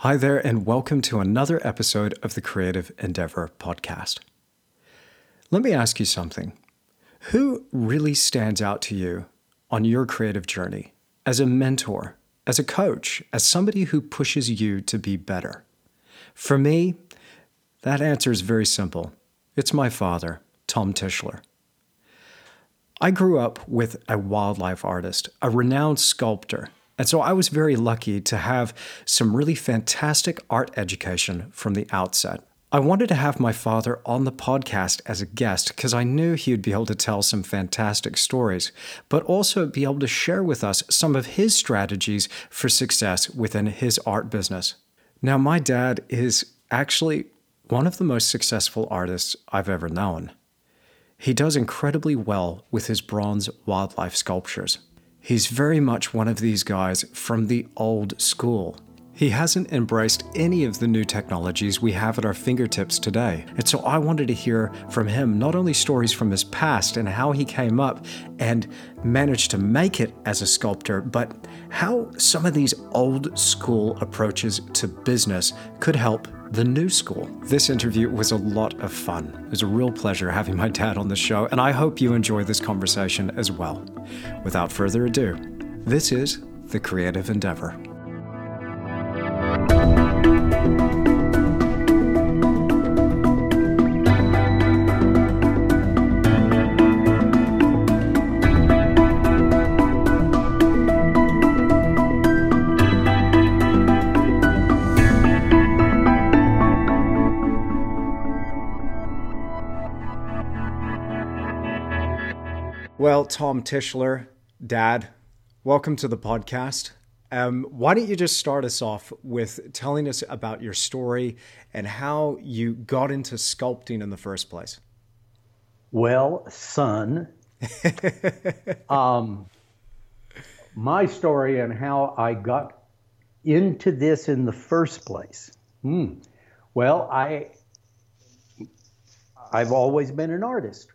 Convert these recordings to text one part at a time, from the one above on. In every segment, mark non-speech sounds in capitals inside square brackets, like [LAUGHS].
Hi there, and welcome to another episode of the Creative Endeavor podcast. Let me ask you something. Who really stands out to you on your creative journey as a mentor, as a coach, as somebody who pushes you to be better? For me, that answer is very simple it's my father, Tom Tischler. I grew up with a wildlife artist, a renowned sculptor, and so I was very lucky to have some really fantastic art education from the outset. I wanted to have my father on the podcast as a guest because I knew he would be able to tell some fantastic stories, but also be able to share with us some of his strategies for success within his art business. Now, my dad is actually one of the most successful artists I've ever known. He does incredibly well with his bronze wildlife sculptures. He's very much one of these guys from the old school. He hasn't embraced any of the new technologies we have at our fingertips today. And so I wanted to hear from him not only stories from his past and how he came up and managed to make it as a sculptor, but how some of these old school approaches to business could help the new school. This interview was a lot of fun. It was a real pleasure having my dad on the show, and I hope you enjoy this conversation as well. Without further ado, this is The Creative Endeavor. Well, Tom Tischler, Dad, welcome to the podcast. Um, why don't you just start us off with telling us about your story and how you got into sculpting in the first place? Well, son, [LAUGHS] um, my story and how I got into this in the first place. Hmm. Well, I I've always been an artist.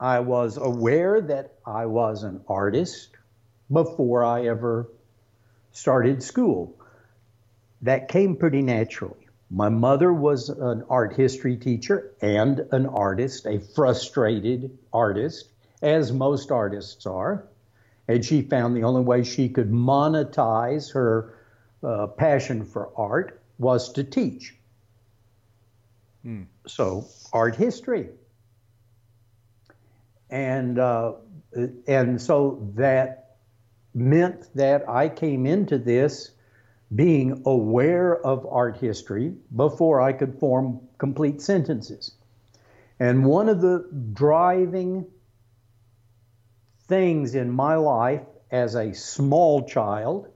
I was aware that I was an artist before I ever started school. That came pretty naturally. My mother was an art history teacher and an artist, a frustrated artist, as most artists are. And she found the only way she could monetize her uh, passion for art was to teach. Hmm. So, art history and uh, and so that meant that I came into this being aware of art history before I could form complete sentences. And one of the driving things in my life as a small child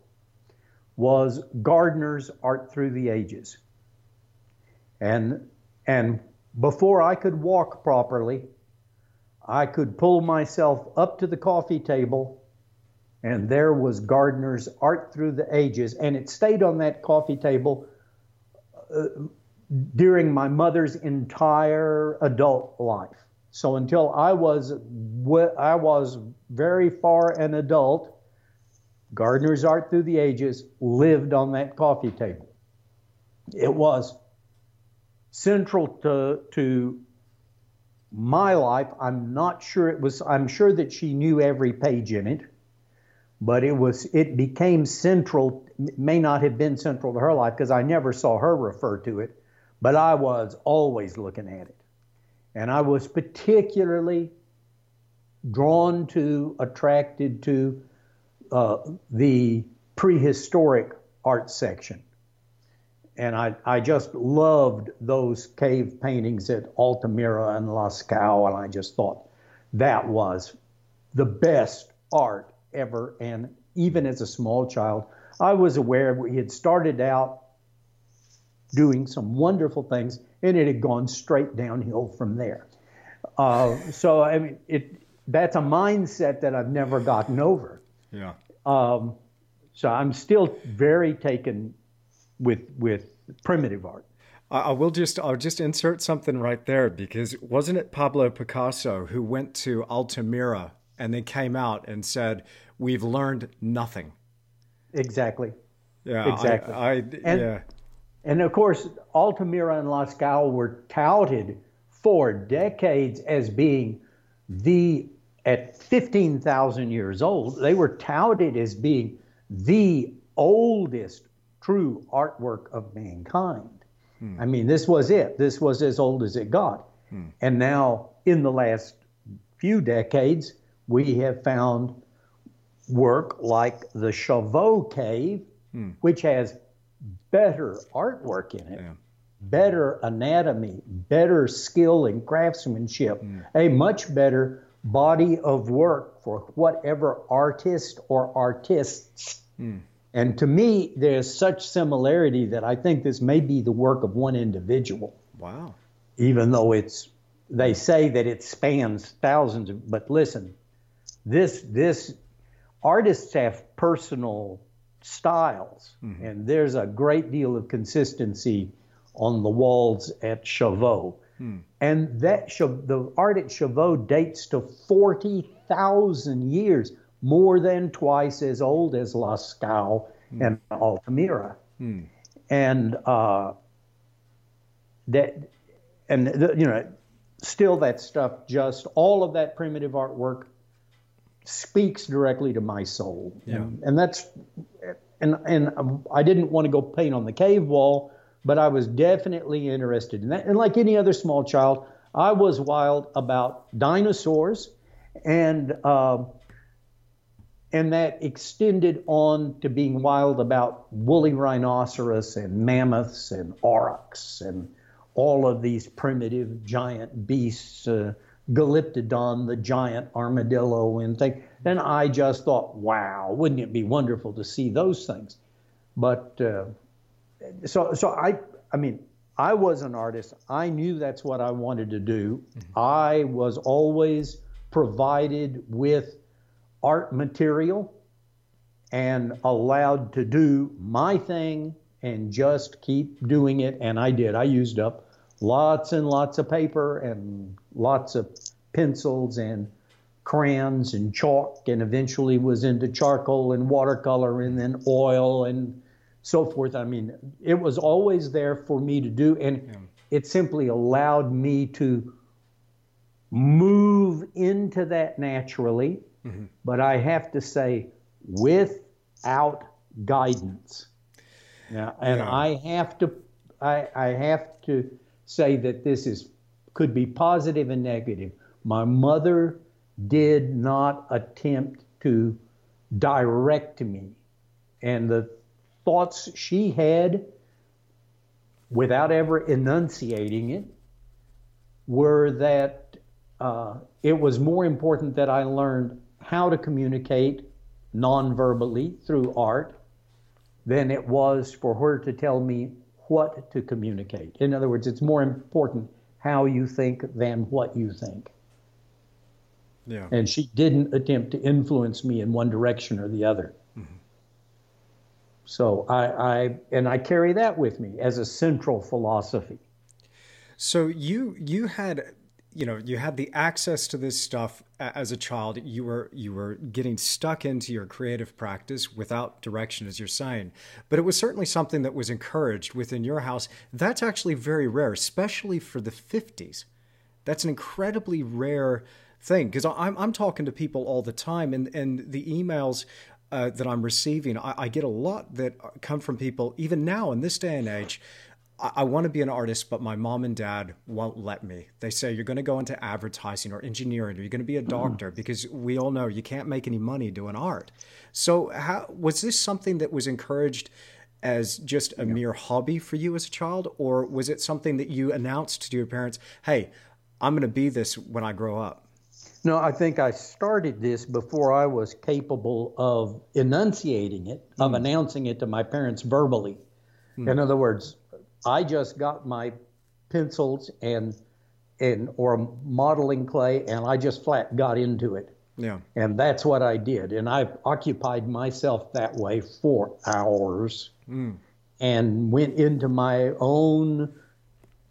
was Gardner's Art Through the Ages. And, and before I could walk properly, I could pull myself up to the coffee table, and there was Gardner's Art Through the Ages, and it stayed on that coffee table uh, during my mother's entire adult life. So until I was I was very far an adult, Gardner's Art Through the Ages lived on that coffee table. It was central to, to my life, I'm not sure it was, I'm sure that she knew every page in it, but it was, it became central, may not have been central to her life because I never saw her refer to it, but I was always looking at it. And I was particularly drawn to, attracted to uh, the prehistoric art section and I, I just loved those cave paintings at Altamira and Lascaux, and I just thought that was the best art ever. And even as a small child, I was aware we had started out doing some wonderful things, and it had gone straight downhill from there. Uh, so I mean, it that's a mindset that I've never gotten over. Yeah. Um, so I'm still very taken with with primitive art. I will just I'll just insert something right there because wasn't it Pablo Picasso who went to Altamira and they came out and said we've learned nothing. Exactly. Yeah. Exactly. I, I and, yeah. And of course, Altamira and Lascaux were touted for decades as being the, at 15,000 years old, they were touted as being the oldest true artwork of mankind. Hmm. I mean, this was it. This was as old as it got. Hmm. And now, in the last few decades, we have found work like the Chauvet Cave, hmm. which has better artwork in it, yeah. better anatomy, better skill in craftsmanship, mm. a much better body of work for whatever artist or artists. Mm. And to me, there's such similarity that I think this may be the work of one individual. Wow. Even though it's, they say that it spans thousands of, but listen, this, this, artists have personal styles. Mm-hmm. And there's a great deal of consistency on the walls at Chauvet. Mm. And that the art at Chauvet dates to 40,000 years, more than twice as old as Lascaux mm. and Altamira. Mm. And uh, that, and the, you know, still that stuff, just all of that primitive artwork speaks directly to my soul. Yeah. And, and that's and and I didn't want to go paint on the cave wall, but I was definitely interested in that. And like any other small child, I was wild about dinosaurs, and uh, and that extended on to being wild about woolly rhinoceros and mammoths and aurochs and all of these primitive giant beasts. Uh, Glyptodon, the giant armadillo, and thing. And I just thought, wow, wouldn't it be wonderful to see those things? But uh, so, so I, I mean, I was an artist. I knew that's what I wanted to do. Mm-hmm. I was always provided with art material and allowed to do my thing and just keep doing it. And I did. I used up lots and lots of paper and lots of pencils and crayons and chalk and eventually was into charcoal and watercolor and then oil and so forth. I mean, it was always there for me to do and yeah. it simply allowed me to move into that naturally. Mm-hmm. But I have to say, without guidance. Yeah, and yeah. I have to I, I have to say that this is could be positive and negative. My mother did not attempt to direct me. And the thoughts she had, without ever enunciating it, were that uh, it was more important that I learned how to communicate non-verbally through art than it was for her to tell me what to communicate. In other words, it's more important how you think than what you think. Yeah. And she didn't attempt to influence me in one direction or the other. Mm-hmm. So I, I and I carry that with me as a central philosophy. So you you had you know you had the access to this stuff as a child. You were you were getting stuck into your creative practice without direction as you're saying but it was certainly something that was encouraged within your house. That's actually very rare especially for the 50s that's an incredibly rare thing because I'm, I'm talking to people all the time and, and the emails uh, that I'm receiving, I, I, get a lot that come from people, even now in this day and age, I, want to be an artist, but my mom and dad won't let me. They say you're going to go into advertising or engineering, or you're going to be a doctor, mm. because we all know you can't make any money doing art. So, how, was this something that was encouraged as just a yeah. mere hobby for you as a child, or was it something that you announced to your parents, "Hey, I'm going to be this when I grow up"? No, I think I started this before I was capable of enunciating it, mm. of announcing it to my parents verbally. Mm. In other words, I just got my pencils and and or modeling clay and I just flat got into it. Yeah. And that's what I did. And I occupied myself that way for hours mm. and went into my own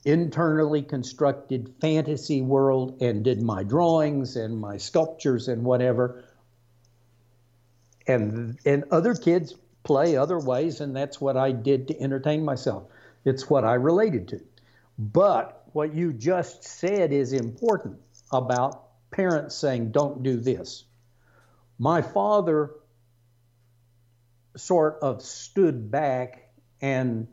internally constructed fantasy world and did my drawings and my sculptures and whatever. And and other kids play other ways and that's what I did to entertain myself. It's what I related to. But what you just said is important about parents saying, don't do this. My father sort of stood back and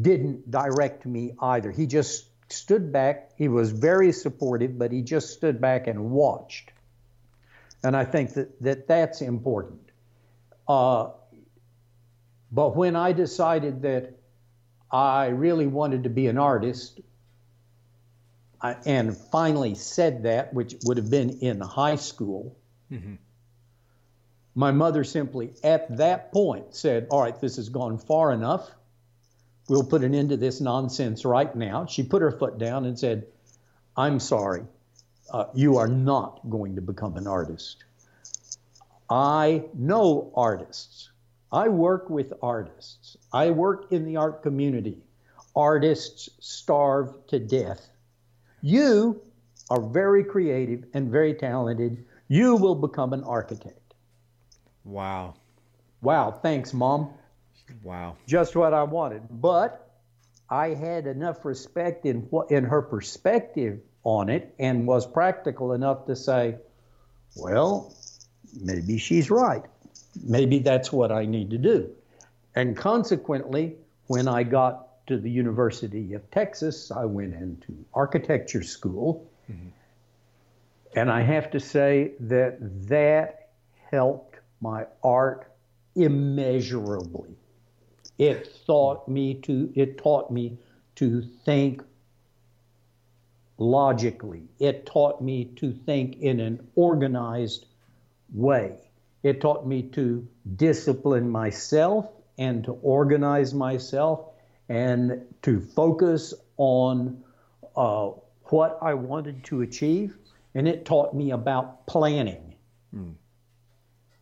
didn't direct me either. He just stood back. He was very supportive, but he just stood back and watched. And I think that, that that's important. Uh, but when I decided that I really wanted to be an artist, I, and finally said that, which would have been in high school, mm-hmm. my mother simply at that point said, All right, this has gone far enough. We'll put an end to this nonsense right now. She put her foot down and said, I'm sorry, uh, you are not going to become an artist. I know artists. I work with artists. I work in the art community. Artists starve to death. You are very creative and very talented. You will become an architect. Wow. Wow. Thanks, Mom. Wow. Just what I wanted. But I had enough respect in what in her perspective on it and was practical enough to say, well, maybe she's right. Maybe that's what I need to do. And consequently, when I got to the University of Texas, I went into architecture school. Mm-hmm. And I have to say that that helped my art immeasurably. It taught me to it taught me to think logically. It taught me to think in an organized way. It taught me to discipline myself and to organize myself and to focus on uh, what I wanted to achieve. And it taught me about planning. Mm.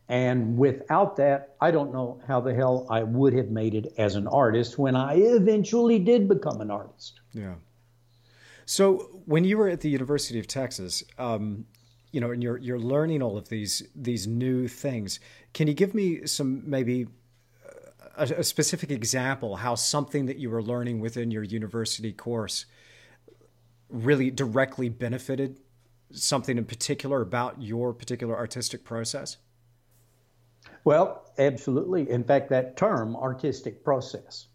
And without that, I don't know how the hell I would have made it as an artist when I eventually did become an artist. Yeah. So when you were at the University of Texas, um, you know, and you're you're learning all of these these new things. Can you give me some maybe uh, a, a specific example how something that you were learning within your university course really directly benefited something in particular about your particular artistic process? Well, absolutely. In fact, that term, artistic process,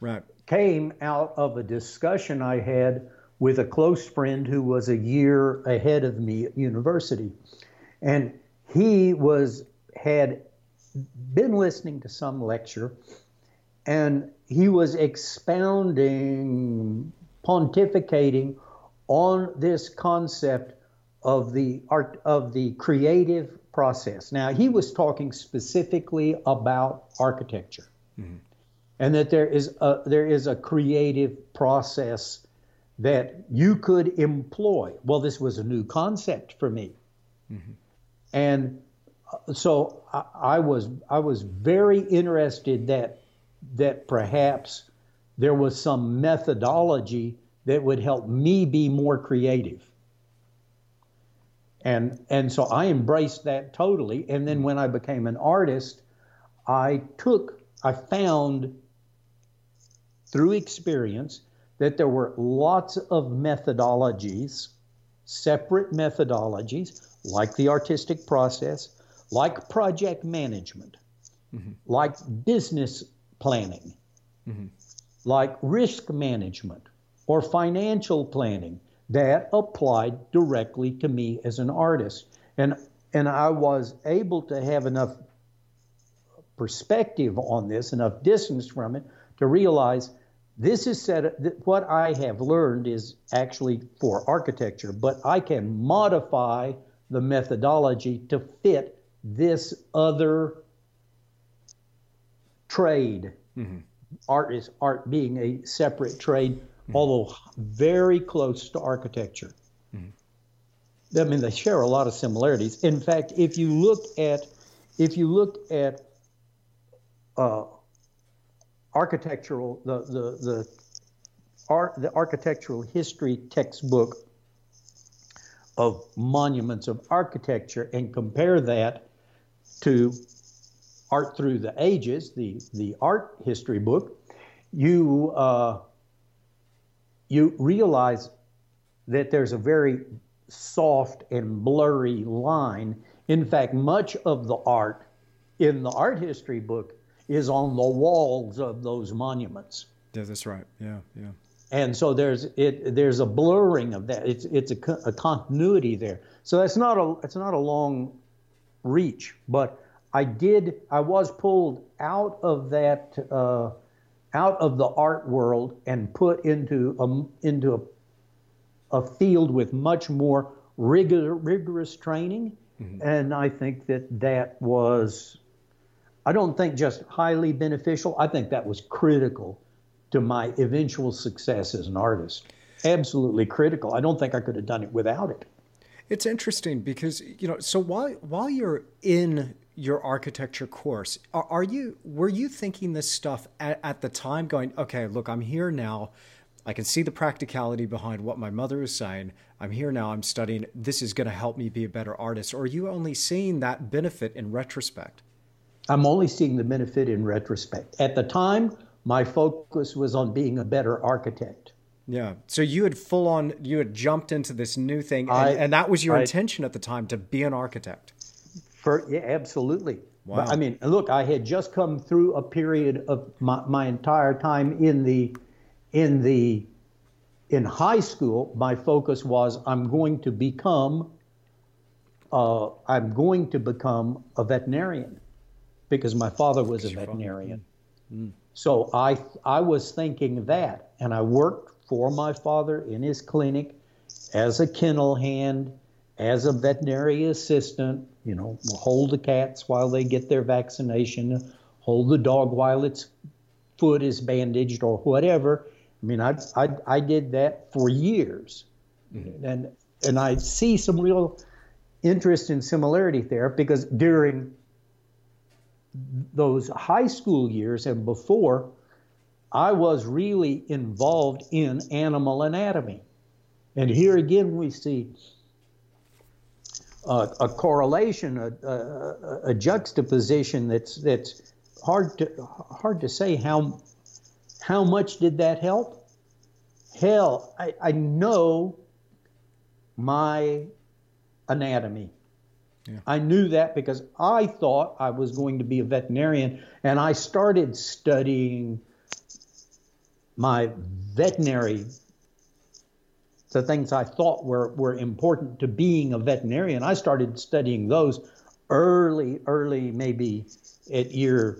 right. came out of a discussion I had with a close friend who was a year ahead of me at university. And he was had been listening to some lecture and he was expounding pontificating on this concept of the art of the creative process. Now, he was talking specifically about architecture, mm-hmm. and that there is a, there is a creative process that you could employ. Well, this was a new concept for me, mm-hmm. and uh, so I, I was I was very interested that that perhaps there was some methodology that would help me be more creative. And, and so I embraced that totally. And then when I became an artist, I took, I found through experience that there were lots of methodologies, separate methodologies, like the artistic process, like project management, mm-hmm. like business planning, mm-hmm. like risk management or financial planning that applied directly to me as an artist. And, and I was able to have enough perspective on this, enough distance from it to realize this is set what I have learned is actually for architecture, but I can modify the methodology to fit this other trade. Mm-hmm. Art is art being a separate trade mm-hmm. although very close to architecture. Mm-hmm. I mean, they share a lot of similarities. In fact, if you look at if you look at uh, architectural the the the art the architectural history textbook of monuments of architecture and compare that to art through the ages the the art history book you uh, you realize that there's a very soft and blurry line. In fact, much of the art in the art history book is on the walls of those monuments. Yeah, that's right. Yeah, yeah. And so there's it there's a blurring of that. It's it's a, a continuity there. So that's not a it's not a long reach, but I did I was pulled out of that uh, out of the art world and put into a into a, a field with much more rigor, rigorous training, mm-hmm. and I think that that was I don't think just highly beneficial. I think that was critical to my eventual success as an artist. Absolutely critical. I don't think I could have done it without it. It's interesting because you know. So while while you're in your architecture course, are, are you were you thinking this stuff at, at the time? Going, okay, look, I'm here now. I can see the practicality behind what my mother is saying. I'm here now. I'm studying. This is going to help me be a better artist. Or are you only seeing that benefit in retrospect? I'm only seeing the benefit in retrospect. At the time, my focus was on being a better architect. Yeah. So you had full on, you had jumped into this new thing, and, I, and that was your I, intention at the time to be an architect. For yeah, absolutely. Wow. But, I mean, look, I had just come through a period of my, my entire time in the in the in high school. My focus was I'm going to become uh, I'm going to become a veterinarian because my father was a veterinarian. Mm. So I I was thinking that, and I worked for my father in his clinic as a kennel hand, as a veterinary assistant. You know, hold the cats while they get their vaccination, hold the dog while its foot is bandaged or whatever. I mean, I I, I did that for years, mm-hmm. and and I see some real interest and similarity there because during those high school years and before, I was really involved in animal anatomy. And here again, we see a, a correlation, a, a, a, juxtaposition that's that's hard to hard to say how how much did that help. Hell, I, I know my anatomy. Yeah. I knew that because I thought I was going to be a veterinarian, and I started studying my veterinary, the things I thought were, were important to being a veterinarian. I started studying those early, early, maybe at year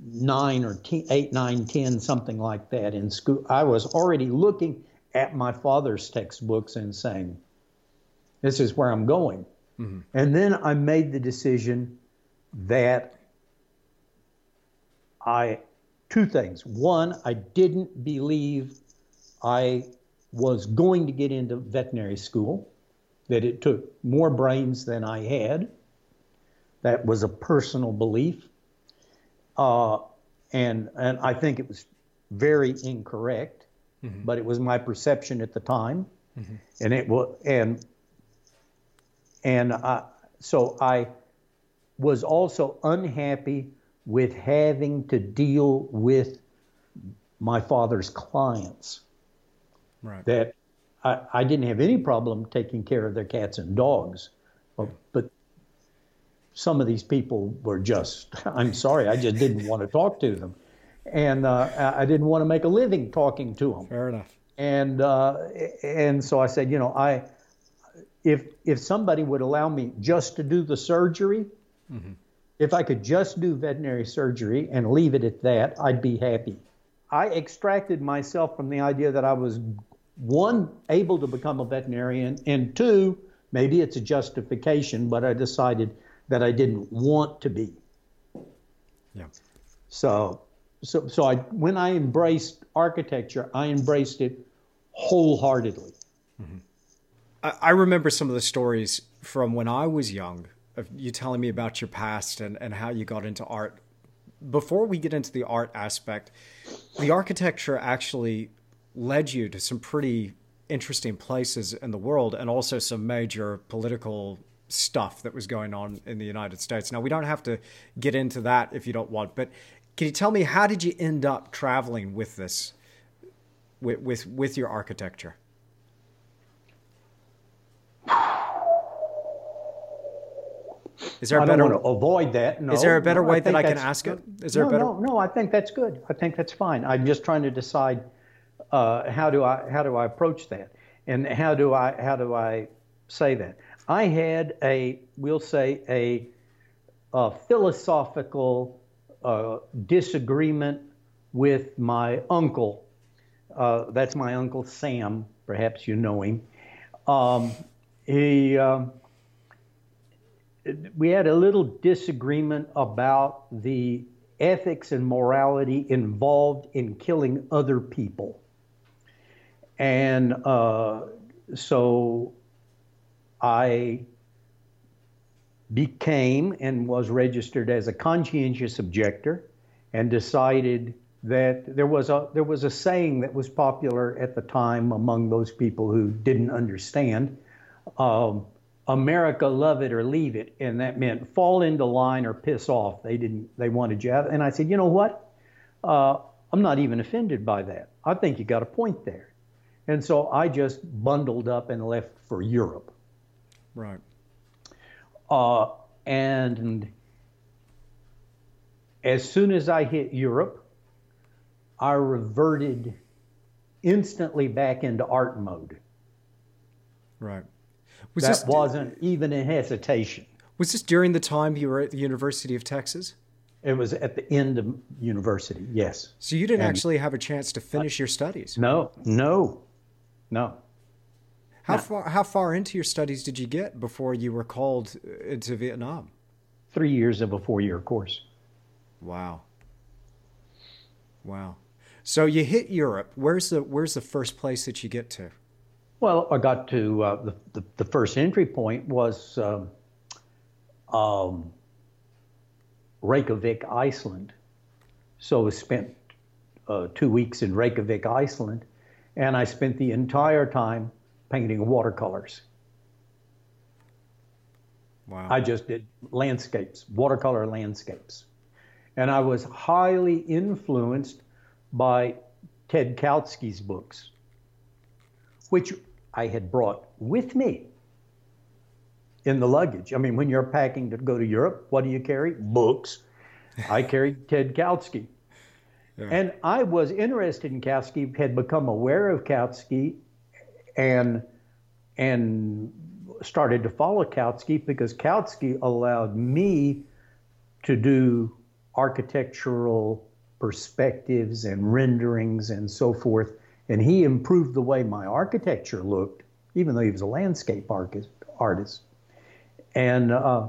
nine or eight, nine, ten, something like that in school. I was already looking at my father's textbooks and saying, this is where I'm going. Mm-hmm. And then I made the decision that I, two things. One, I didn't believe I was going to get into veterinary school, that it took more brains than I had. That was a personal belief. Uh, and, and I think it was very incorrect, mm-hmm. but it was my perception at the time. Mm-hmm. And it was, and and uh, so I was also unhappy with having to deal with my father's clients. Right. That I, I didn't have any problem taking care of their cats and dogs, but, but some of these people were just, [LAUGHS] I'm sorry, I just didn't want to talk to them. And uh, I didn't want to make a living talking to them. Fair enough. And, uh, and so I said, you know, I, if if somebody would allow me just to do the surgery, mm-hmm. if I could just do veterinary surgery and leave it at that, I'd be happy. I extracted myself from the idea that I was one able to become a veterinarian, and two, maybe it's a justification, but I decided that I didn't want to be. Yeah. So, so, so I when I embraced architecture, I embraced it wholeheartedly. Mm-hmm. I remember some of the stories from when I was young of you telling me about your past and, and how you got into art. Before we get into the art aspect, the architecture actually led you to some pretty interesting places in the world and also some major political stuff that was going on in the United States. Now, we don't have to get into that if you don't want, but can you tell me how did you end up traveling with this with with, with your architecture? Is there a I better want to avoid that? No. Is there a better no, way I that I can ask it? Is there no, a better? No, no. I think that's good. I think that's fine. I'm just trying to decide uh, how do I how do I approach that, and how do I how do I say that? I had a we'll say a, a philosophical uh, disagreement with my uncle. Uh, that's my uncle Sam. Perhaps you know him. Um, he. Um, we had a little disagreement about the ethics and morality involved in killing other people. And uh, so I became and was registered as a conscientious objector and decided that there was a there was a saying that was popular at the time among those people who didn't understand um, America love it or leave it, and that meant fall into line or piss off. They didn't. They wanted you out. And I said, you know what? Uh, I'm not even offended by that. I think you got a point there. And so I just bundled up and left for Europe. Right. Uh, and as soon as I hit Europe, I reverted instantly back into art mode. Right. Was that this, wasn't even a hesitation. Was this during the time you were at the University of Texas? It was at the end of university, yes. So you didn't and actually have a chance to finish your studies? No, no, no. How no. far how far into your studies did you get before you were called uh, into Vietnam? Three years of a four year course. Wow. Wow. So you hit Europe. Where's the where's the first place that you get to? Well, I got to uh, the, the, the first entry point was um, um, Reykjavik, Iceland. So I spent uh, two weeks in Reykjavik, Iceland, and I spent the entire time painting watercolors. Wow. I just did landscapes, watercolor landscapes. And I was highly influenced by Ted Kautzky's books, which I had brought with me in the luggage. I mean, when you're packing to go to Europe, what do you carry? Books. I [LAUGHS] carried Ted Kautzky. Yeah. And I was interested in Kautzky, had become aware of Kautzky, and and started to follow Kautzky because Kautzky allowed me to do architectural perspectives and renderings and so forth and he improved the way my architecture looked, even though he was a landscape artist. And uh,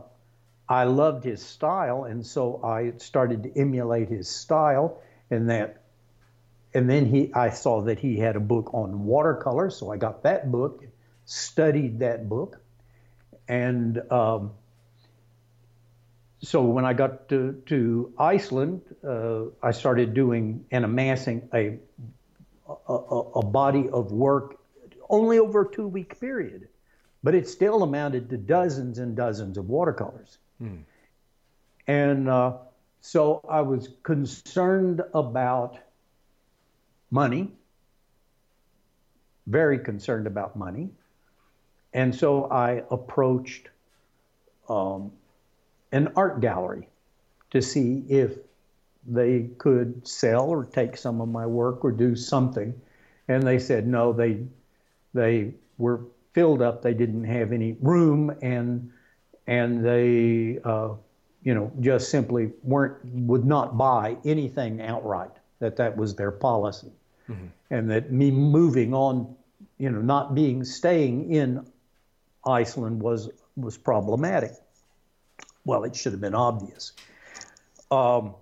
I loved his style, and so I started to emulate his style. And that, and then he, I saw that he had a book on watercolor, so I got that book, studied that book, and um, so when I got to, to Iceland, uh, I started doing and amassing a a, a, body of work only over a two week period, but it still amounted to dozens and dozens of watercolors. Hmm. And uh, so I was concerned about money, very concerned about money. And so I approached um, an art gallery to see if they could sell or take some of my work or do something. And they said no, they they were filled up. They didn't have any room, and and they uh, you know just simply weren't would not buy anything outright. That that was their policy, mm-hmm. and that me moving on, you know, not being staying in Iceland was was problematic. Well, it should have been obvious. Um,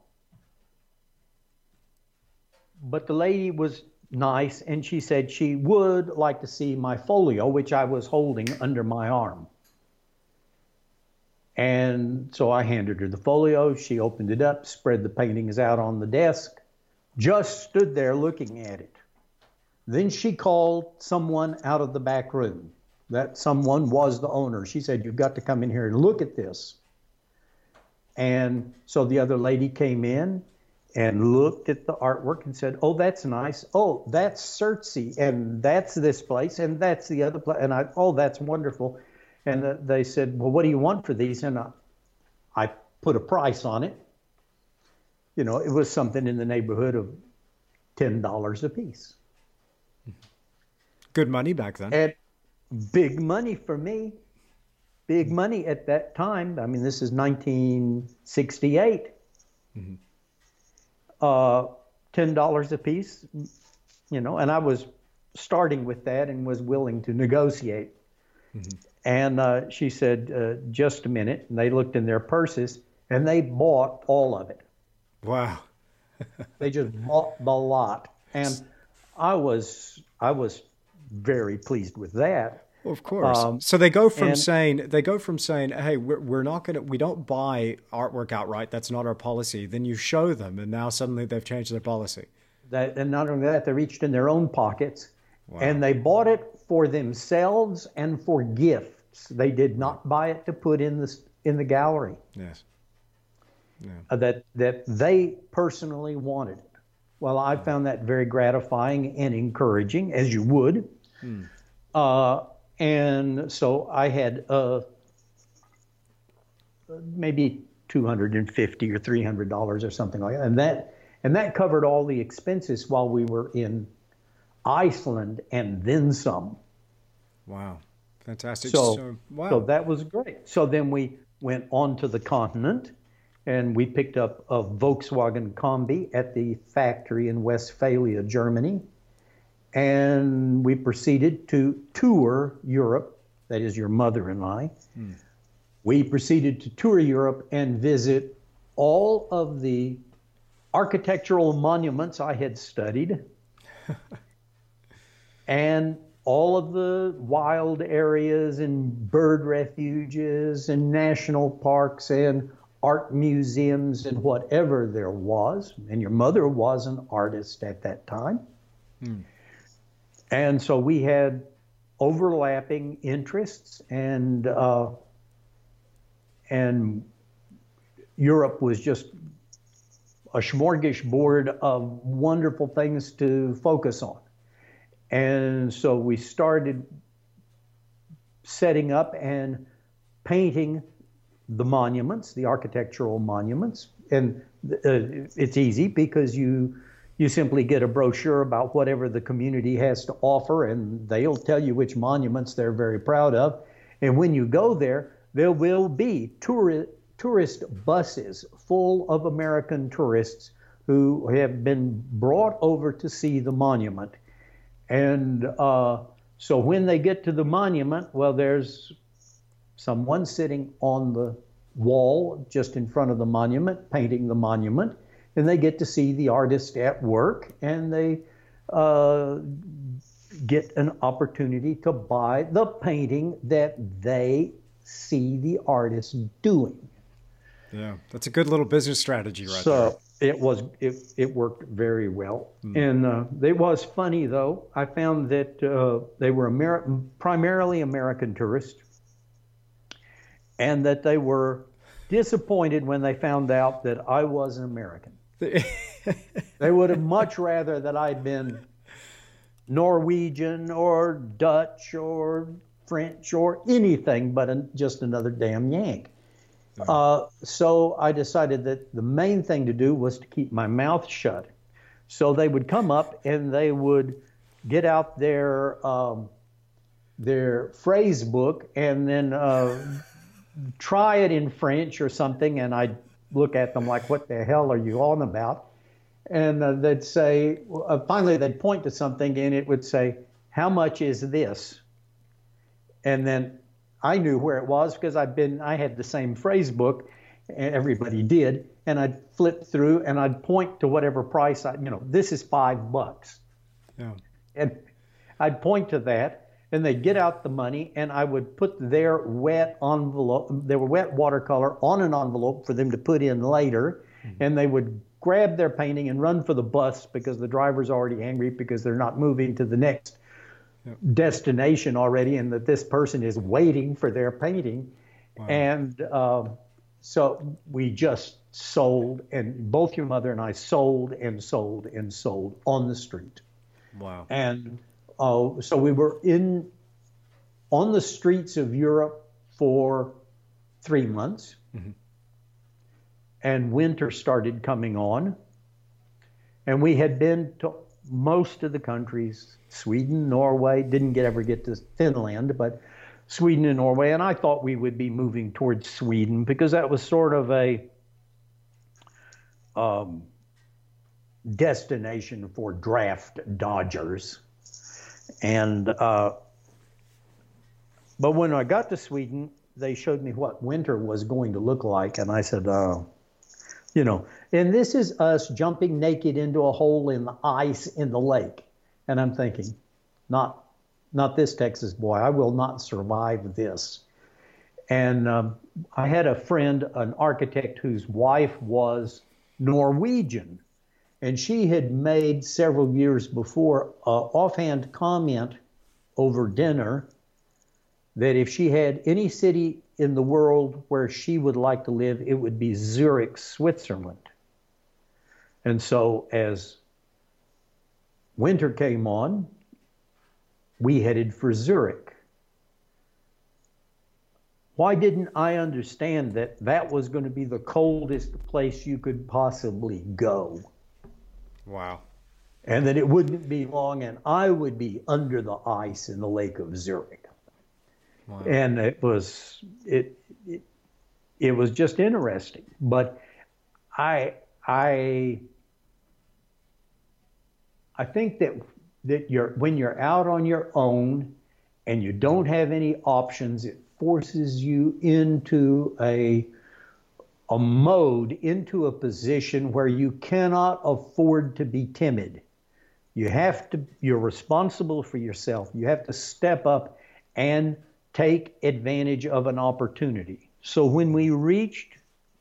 but the lady was nice and she said she would like to see my folio, which I was holding under my arm. And so I handed her the folio. She opened it up, spread the paintings out on the desk, just stood there looking at it. Then she called someone out of the back room. That someone was the owner. She said, You've got to come in here and look at this. And so the other lady came in and looked at the artwork and said, "Oh, that's nice. Oh, that's Surtsey, and that's this place, and that's the other place." And I, "Oh, that's wonderful." And the, they said, "Well, what do you want for these?" And I, I put a price on it. You know, it was something in the neighborhood of ten dollars a piece. Good money back then. And big money for me. Big money at that time. I mean, this is 1968. Mm-hmm. Uh, ten dollars a piece, you know, and I was starting with that and was willing to negotiate. Mm-hmm. And uh, she said, uh, "Just a minute." And they looked in their purses and they bought all of it. Wow. [LAUGHS] they just bought the lot, and I was I was very pleased with that. Well, of course. Um, so they go from and, saying they go from saying, "Hey, we're, we're not going to we don't buy artwork outright. That's not our policy." Then you show them, and now suddenly they've changed their policy. That, and not only that, they reached in their own pockets, wow. and they bought it for themselves and for gifts. They did not buy it to put in the in the gallery. Yes. Yeah. Uh, that that they personally wanted it. Well, I found that very gratifying and encouraging, as you would. Hmm. Uh, and so I had uh, maybe 250 or 300 dollars or something like that, and that and that covered all the expenses while we were in Iceland and then some. Wow, fantastic! So, so, wow. so that was great. So then we went on to the continent, and we picked up a Volkswagen Combi at the factory in Westphalia, Germany and we proceeded to tour Europe. That is your mother and I. Hmm. We proceeded to tour Europe and visit all of the architectural monuments I had studied [LAUGHS] and all of the wild areas and bird refuges and national parks and art museums and whatever there was. And your mother was an artist at that time. Hmm. And so we had overlapping interests, and uh, and Europe was just a smorgasbord of wonderful things to focus on. And so we started setting up and painting the monuments, the architectural monuments. And uh, it's easy because you you simply get a brochure about whatever the community has to offer, and they'll tell you which monuments they're very proud of. And when you go there, there will be tourist tourist buses full of American tourists who have been brought over to see the monument. And uh, so when they get to the monument, well, there's someone sitting on the wall just in front of the monument, painting the monument and they get to see the artist at work and they uh, get an opportunity to buy the painting that they see the artist doing. Yeah, that's a good little business strategy right so, there. So it was it, it worked very well, mm. and uh, it was funny though. I found that uh, they were Ameri- primarily American tourists, and that they were disappointed when they found out that I was an American [LAUGHS] they would have much rather that I'd been Norwegian or Dutch or French or anything but a, just another damn Yank. Uh, so I decided that the main thing to do was to keep my mouth shut. So they would come up and they would get out their um, their phrase book and then uh, try it in French or something, and I'd look at them like, what the hell are you on about? And uh, they'd say, uh, finally, they'd point to something and it would say, how much is this? And then I knew where it was because I'd been, I had the same phrase book, everybody did, and I'd flip through and I'd point to whatever price I, you know, this is five bucks. Yeah. And I'd point to that and they'd get out the money, and I would put their wet envelope, their wet watercolor on an envelope for them to put in later, mm-hmm. and they would grab their painting and run for the bus because the driver's already angry because they're not moving to the next yep. destination already, and that this person is waiting for their painting, wow. and uh, so we just sold, and both your mother and I sold and sold and sold on the street. Wow. And uh, so we were in on the streets of Europe for three months. Mm-hmm. And winter started coming on. And we had been to most of the countries Sweden, Norway, didn't get ever get to Finland, but Sweden and Norway. And I thought we would be moving towards Sweden because that was sort of a um, destination for draft dodgers. And uh, but when I got to Sweden, they showed me what winter was going to look like, and I said, "Oh, you know." And this is us jumping naked into a hole in the ice in the lake, and I'm thinking, not, not this Texas boy. I will not survive this. And um, I had a friend, an architect whose wife was Norwegian, and she had made several years before an offhand comment over dinner that if she had any city in the world where she would like to live, it would be Zurich, Switzerland. And so as winter came on, we headed for Zurich. Why didn't I understand that that was going to be the coldest place you could possibly go? Wow. And that it wouldn't be long and I would be under the ice in the Lake of Zurich. Wow. And it was it, it it was just interesting. But I I I think that that you're when you're out on your own and you don't have any options, it forces you into a a mode, into a position where you cannot afford to be timid. You have to you're responsible for yourself. You have to step up and take advantage of an opportunity. So when we reached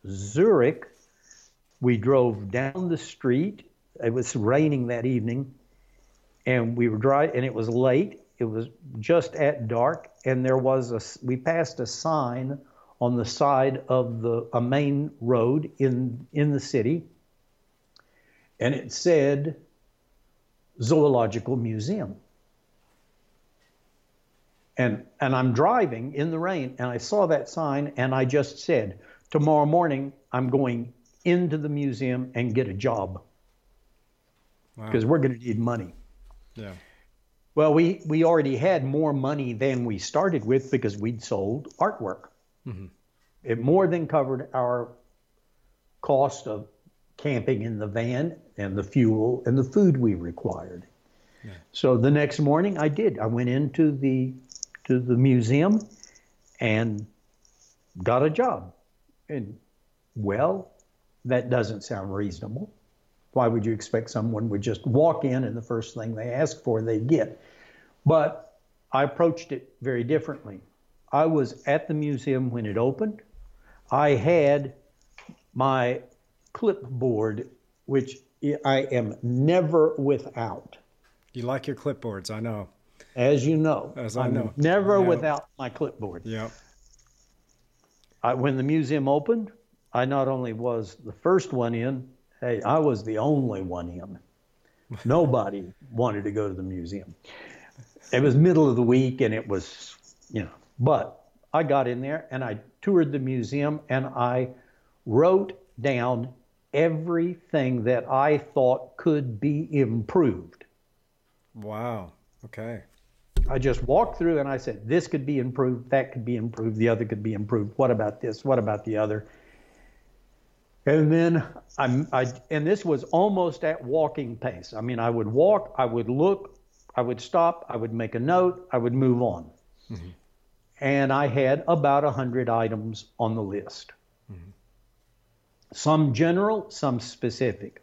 Zurich, we drove down the street. It was raining that evening, and we were dry, and it was late. It was just at dark, and there was a. We passed a sign on the side of the a main road in in the city, and it said Zoological Museum and and I'm driving in the rain and I saw that sign and I just said tomorrow morning I'm going into the museum and get a job because wow. we're going to need money. Yeah. Well, we we already had more money than we started with because we'd sold artwork. Mm-hmm. It more than covered our cost of camping in the van and the fuel and the food we required. Yeah. So the next morning I did. I went into the to the museum and got a job. And well, that doesn't sound reasonable. Why would you expect someone would just walk in and the first thing they ask for they get? But I approached it very differently. I was at the museum when it opened. I had my clipboard, which I am never without. You like your clipboards, I know as you know. As I I'm know. Never without my clipboard. Yeah. I, when the museum opened, I not only was the first one in, hey, I was the only one in. [LAUGHS] Nobody wanted to go to the museum. It was middle of the week and it was, you know, but I got in there and I toured the museum and I wrote down everything that I thought could be improved. Wow. Okay. I just walked through and I said, this could be improved, that could be improved, the other could be improved. What about this? What about the other? And then I'm, I, and this was almost at walking pace. I mean, I would walk, I would look, I would stop, I would make a note, I would move on. Mm-hmm. And I had about 100 items on the list. Mm-hmm. Some general, some specific.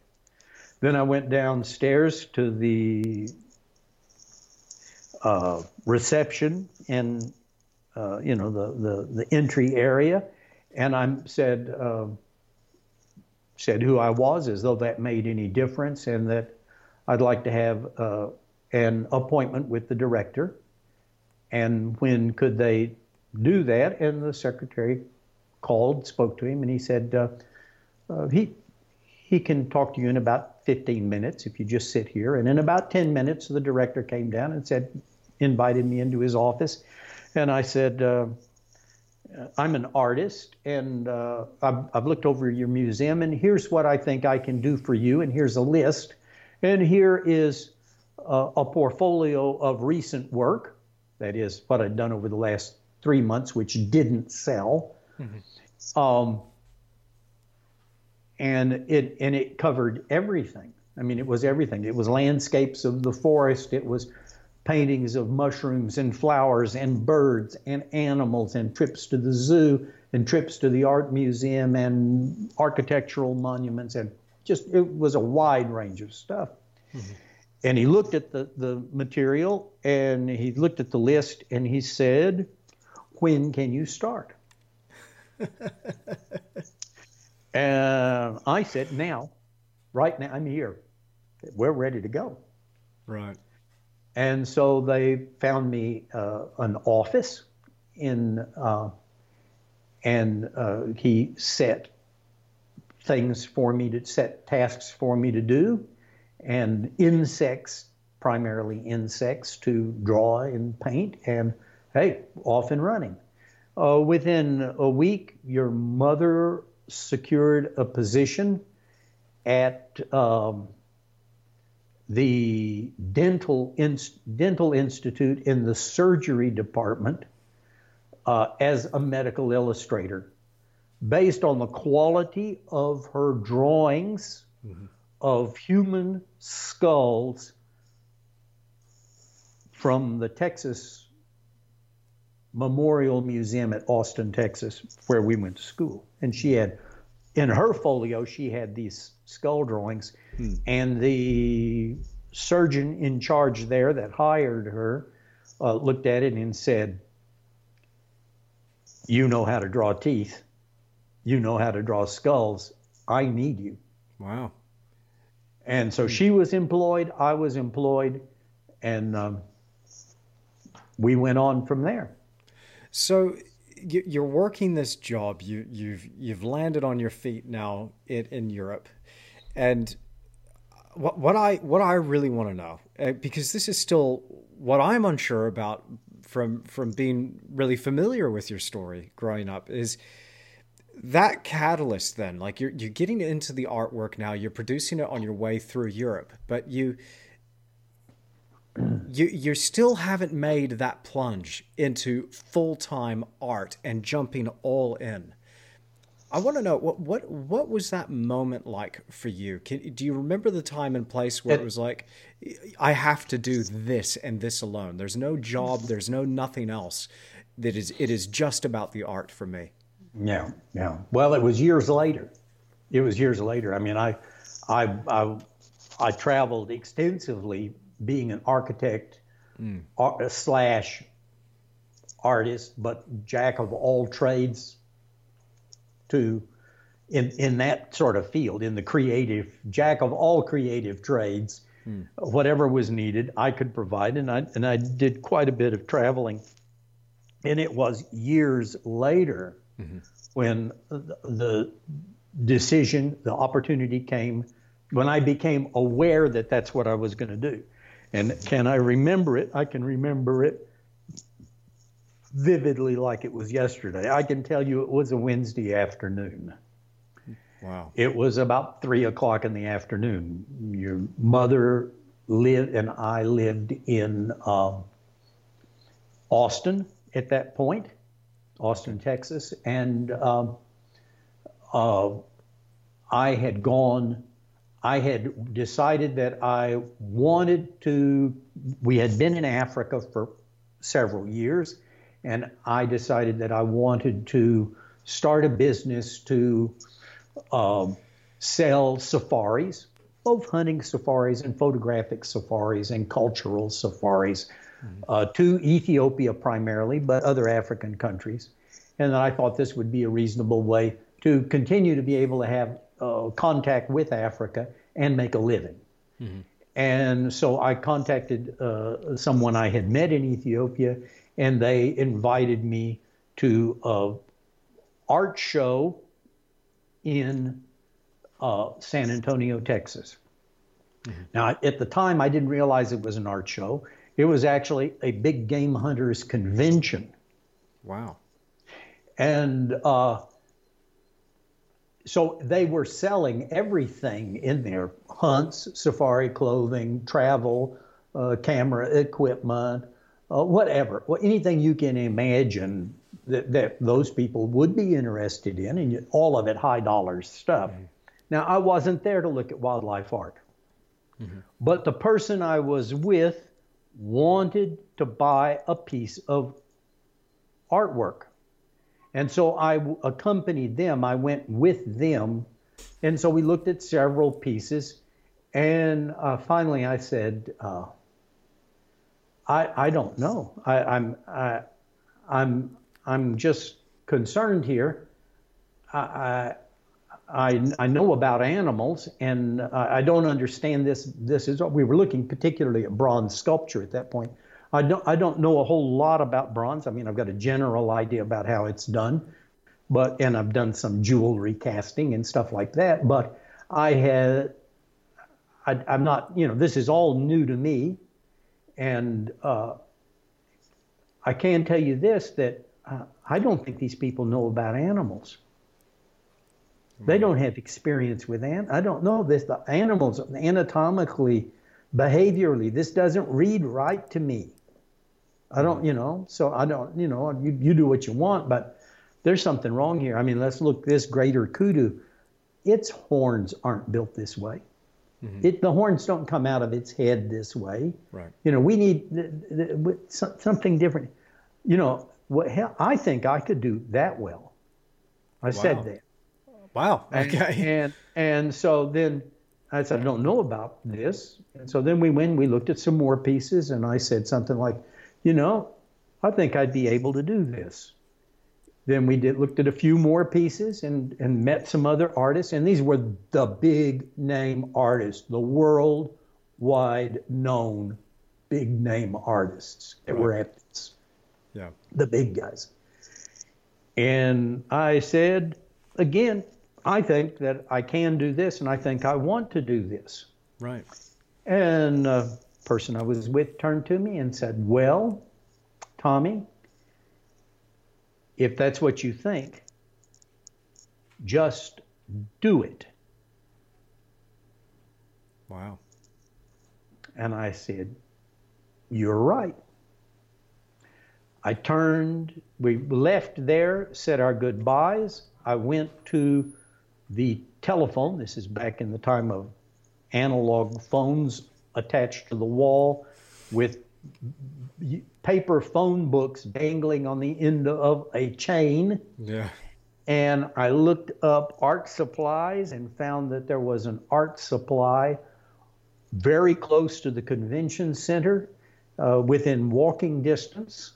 Then I went downstairs to the uh, reception in uh, you know the, the, the entry area, and I said uh, said who I was as though that made any difference, and that I'd like to have uh, an appointment with the director, and when could they do that? And the secretary called, spoke to him, and he said uh, uh, he he can talk to you in about 15 minutes if you just sit here. And in about 10 minutes, the director came down and said, invited me into his office, and I said. Uh, I'm an artist, and uh, I've, I've, looked over your museum, and here's what I think I can do for you, and here's a list, and here is a portfolio of recent work, that is what I'd done over the last three months, which didn't sell. Mm-hmm. Um, and it and it covered everything. I mean, it was everything. It was landscapes of the forest. It was paintings of mushrooms and flowers and birds and animals and trips to the zoo and trips to the art museum and architectural monuments and just it was a wide range of stuff. Mm-hmm. And he looked at the, the material and he looked at the list and he said, When can you start? and [LAUGHS] I said, Now, right now, I'm here. We're ready to go. Right. And so they found me uh, an office in, uh, and uh, he set things for me to set tasks for me to do and insects, primarily insects, to draw and paint, and hey, off and running. Uh, within a week, your mother secured a position at um, the dental, in, dental institute in the surgery department uh, as a medical illustrator based on the quality of her drawings mm-hmm of human skulls from the Texas Memorial Museum at Austin, Texas, where we went to school. And she had, in her folio, she had these skull drawings. Hmm. And the surgeon in charge there that hired her uh, looked at it and said, You know how to draw teeth. You know how to draw skulls. I need you. Wow. And so she was employed, I was employed, and um, we went on from there. So you're working this job. You, you've you've landed on your feet now in, in Europe, and what what I what I really want to know uh, because this is still what I'm unsure about from from being really familiar with your story growing up is that catalyst then like you're you're getting into the artwork now you're producing it on your way through Europe but you you you still haven't made that plunge into full-time art and jumping all in I want to know what what what was that moment like for you? Can, do you remember the time and place where it, it was like, I have to do this and this alone. There's no job. There's no nothing else. That is it is just about the art for me. Yeah, yeah. Well, it was years later. It was years later. I mean, I, I, I, I traveled extensively, being an architect mm. art, slash artist, but jack of all trades. To, in in that sort of field, in the creative jack of all creative trades, mm. whatever was needed, I could provide, and I and I did quite a bit of traveling. And it was years later mm-hmm. when the decision, the opportunity came, when I became aware that that's what I was going to do. And can I remember it? I can remember it vividly like it was yesterday. I can tell you it was a Wednesday afternoon. Wow. It was about three o'clock in the afternoon. Your mother lived, and I lived in um, Austin at that point. Austin, Texas, and um, uh, I had gone. I had decided that I wanted to. We had been in Africa for several years, and I decided that I wanted to start a business to uh, sell safaris, both hunting safaris and photographic safaris and cultural safaris uh, to Ethiopia primarily, but other African countries. And I thought this would be a reasonable way to continue to be able to have uh, contact with Africa and make a living. Mm-hmm. And so I contacted uh, someone I had met in Ethiopia, and they invited me to a art show in uh, San Antonio, Texas. Mm-hmm. Now, at the time, I didn't realize it was an art show. It was actually a big game hunters convention. Wow. And uh, so they were selling everything in there hunts, safari clothing, travel, uh, camera equipment, uh, whatever, well, anything you can imagine that, that those people would be interested in, and all of it high dollar stuff. Mm-hmm. Now, I wasn't there to look at wildlife art, mm-hmm. but the person I was with wanted to buy a piece of artwork. And so I accompanied them. I went with them. And so we looked at several pieces. And uh, finally I said, uh, I, I don't know. I, I'm, I, I'm, I'm just concerned here. I, I, I know about animals, and I don't understand this. This is we were looking particularly at bronze sculpture at that point. I don't I don't know a whole lot about bronze. I mean, I've got a general idea about how it's done, but and I've done some jewelry casting and stuff like that. But I had I, am not you know this is all new to me, and uh, I can tell you this that uh, I don't think these people know about animals. They hmm. don't have experience with ant. I don't know this. The animals anatomically, behaviorally, this doesn't read right to me. I don't, you know, so I don't, you know, you, you do what you want, but there's something wrong here. I mean, let's look this greater kudu. Its horns aren't built this way. Mm-hmm. It, the horns don't come out of its head this way. Right. You know, we need something different. You know, what hell, I think I could do that well. I wow. said that. Wow. Okay. And, [LAUGHS] and, and so then I said, I don't know about this. And so then we went, we looked at some more pieces, and I said something like, you know, I think I'd be able to do this. Then we did looked at a few more pieces and, and met some other artists, and these were the big name artists, the worldwide known big name artists that right. were at this. Yeah. The big guys. And I said, again, I think that I can do this and I think I want to do this. Right. And a person I was with turned to me and said, Well, Tommy, if that's what you think, just do it. Wow. And I said, You're right. I turned, we left there, said our goodbyes. I went to the telephone. This is back in the time of analog phones attached to the wall with paper phone books dangling on the end of a chain. Yeah. And I looked up art supplies and found that there was an art supply very close to the convention center uh, within walking distance.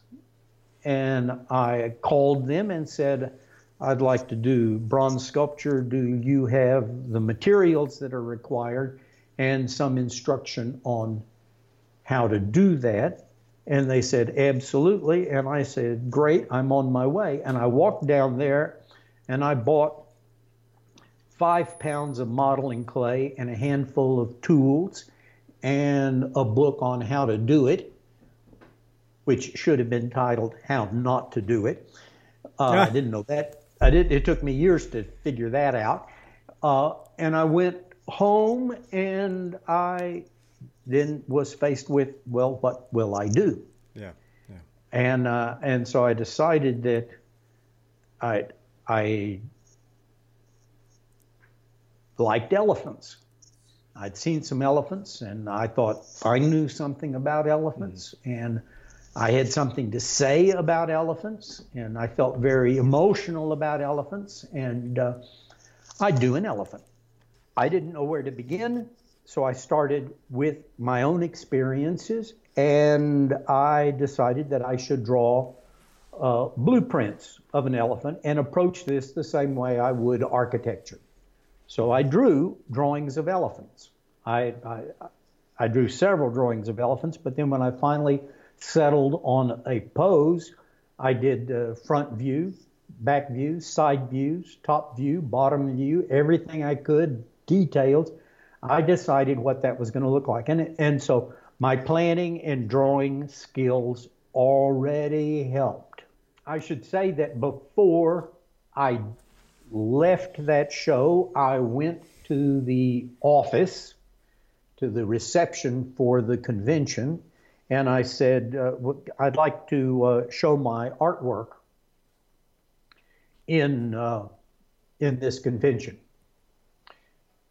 And I called them and said, I'd like to do bronze sculpture. Do you have the materials that are required and some instruction on how to do that? And they said, absolutely. And I said, great, I'm on my way. And I walked down there and I bought five pounds of modeling clay and a handful of tools and a book on how to do it, which should have been titled How Not to Do It. Uh, yeah. I [LAUGHS] didn't know that. I did, it took me years to figure that out. Uh, and I went home and I then was faced with, well, what will I do? Yeah, yeah. And uh, and so I decided that I I liked elephants. I'd seen some elephants, and I thought I knew something about elephants, mm. and I had something to say about elephants, and I felt very emotional about elephants, and uh, I'd do an elephant. I didn't know where to begin. So I started with my own experiences and I decided that I should draw uh, blueprints of an elephant and approach this the same way I would architecture. So I drew drawings of elephants. I, I, I drew several drawings of elephants, but then when I finally settled on a pose, I did uh, front view, back view, side views, top view, bottom view, everything I could, details. I decided what that was going to look like. And, and so my planning and drawing skills already helped. I should say that before I left that show, I went to the office, to the reception for the convention, and I said, uh, I'd like to uh, show my artwork in, uh, in this convention.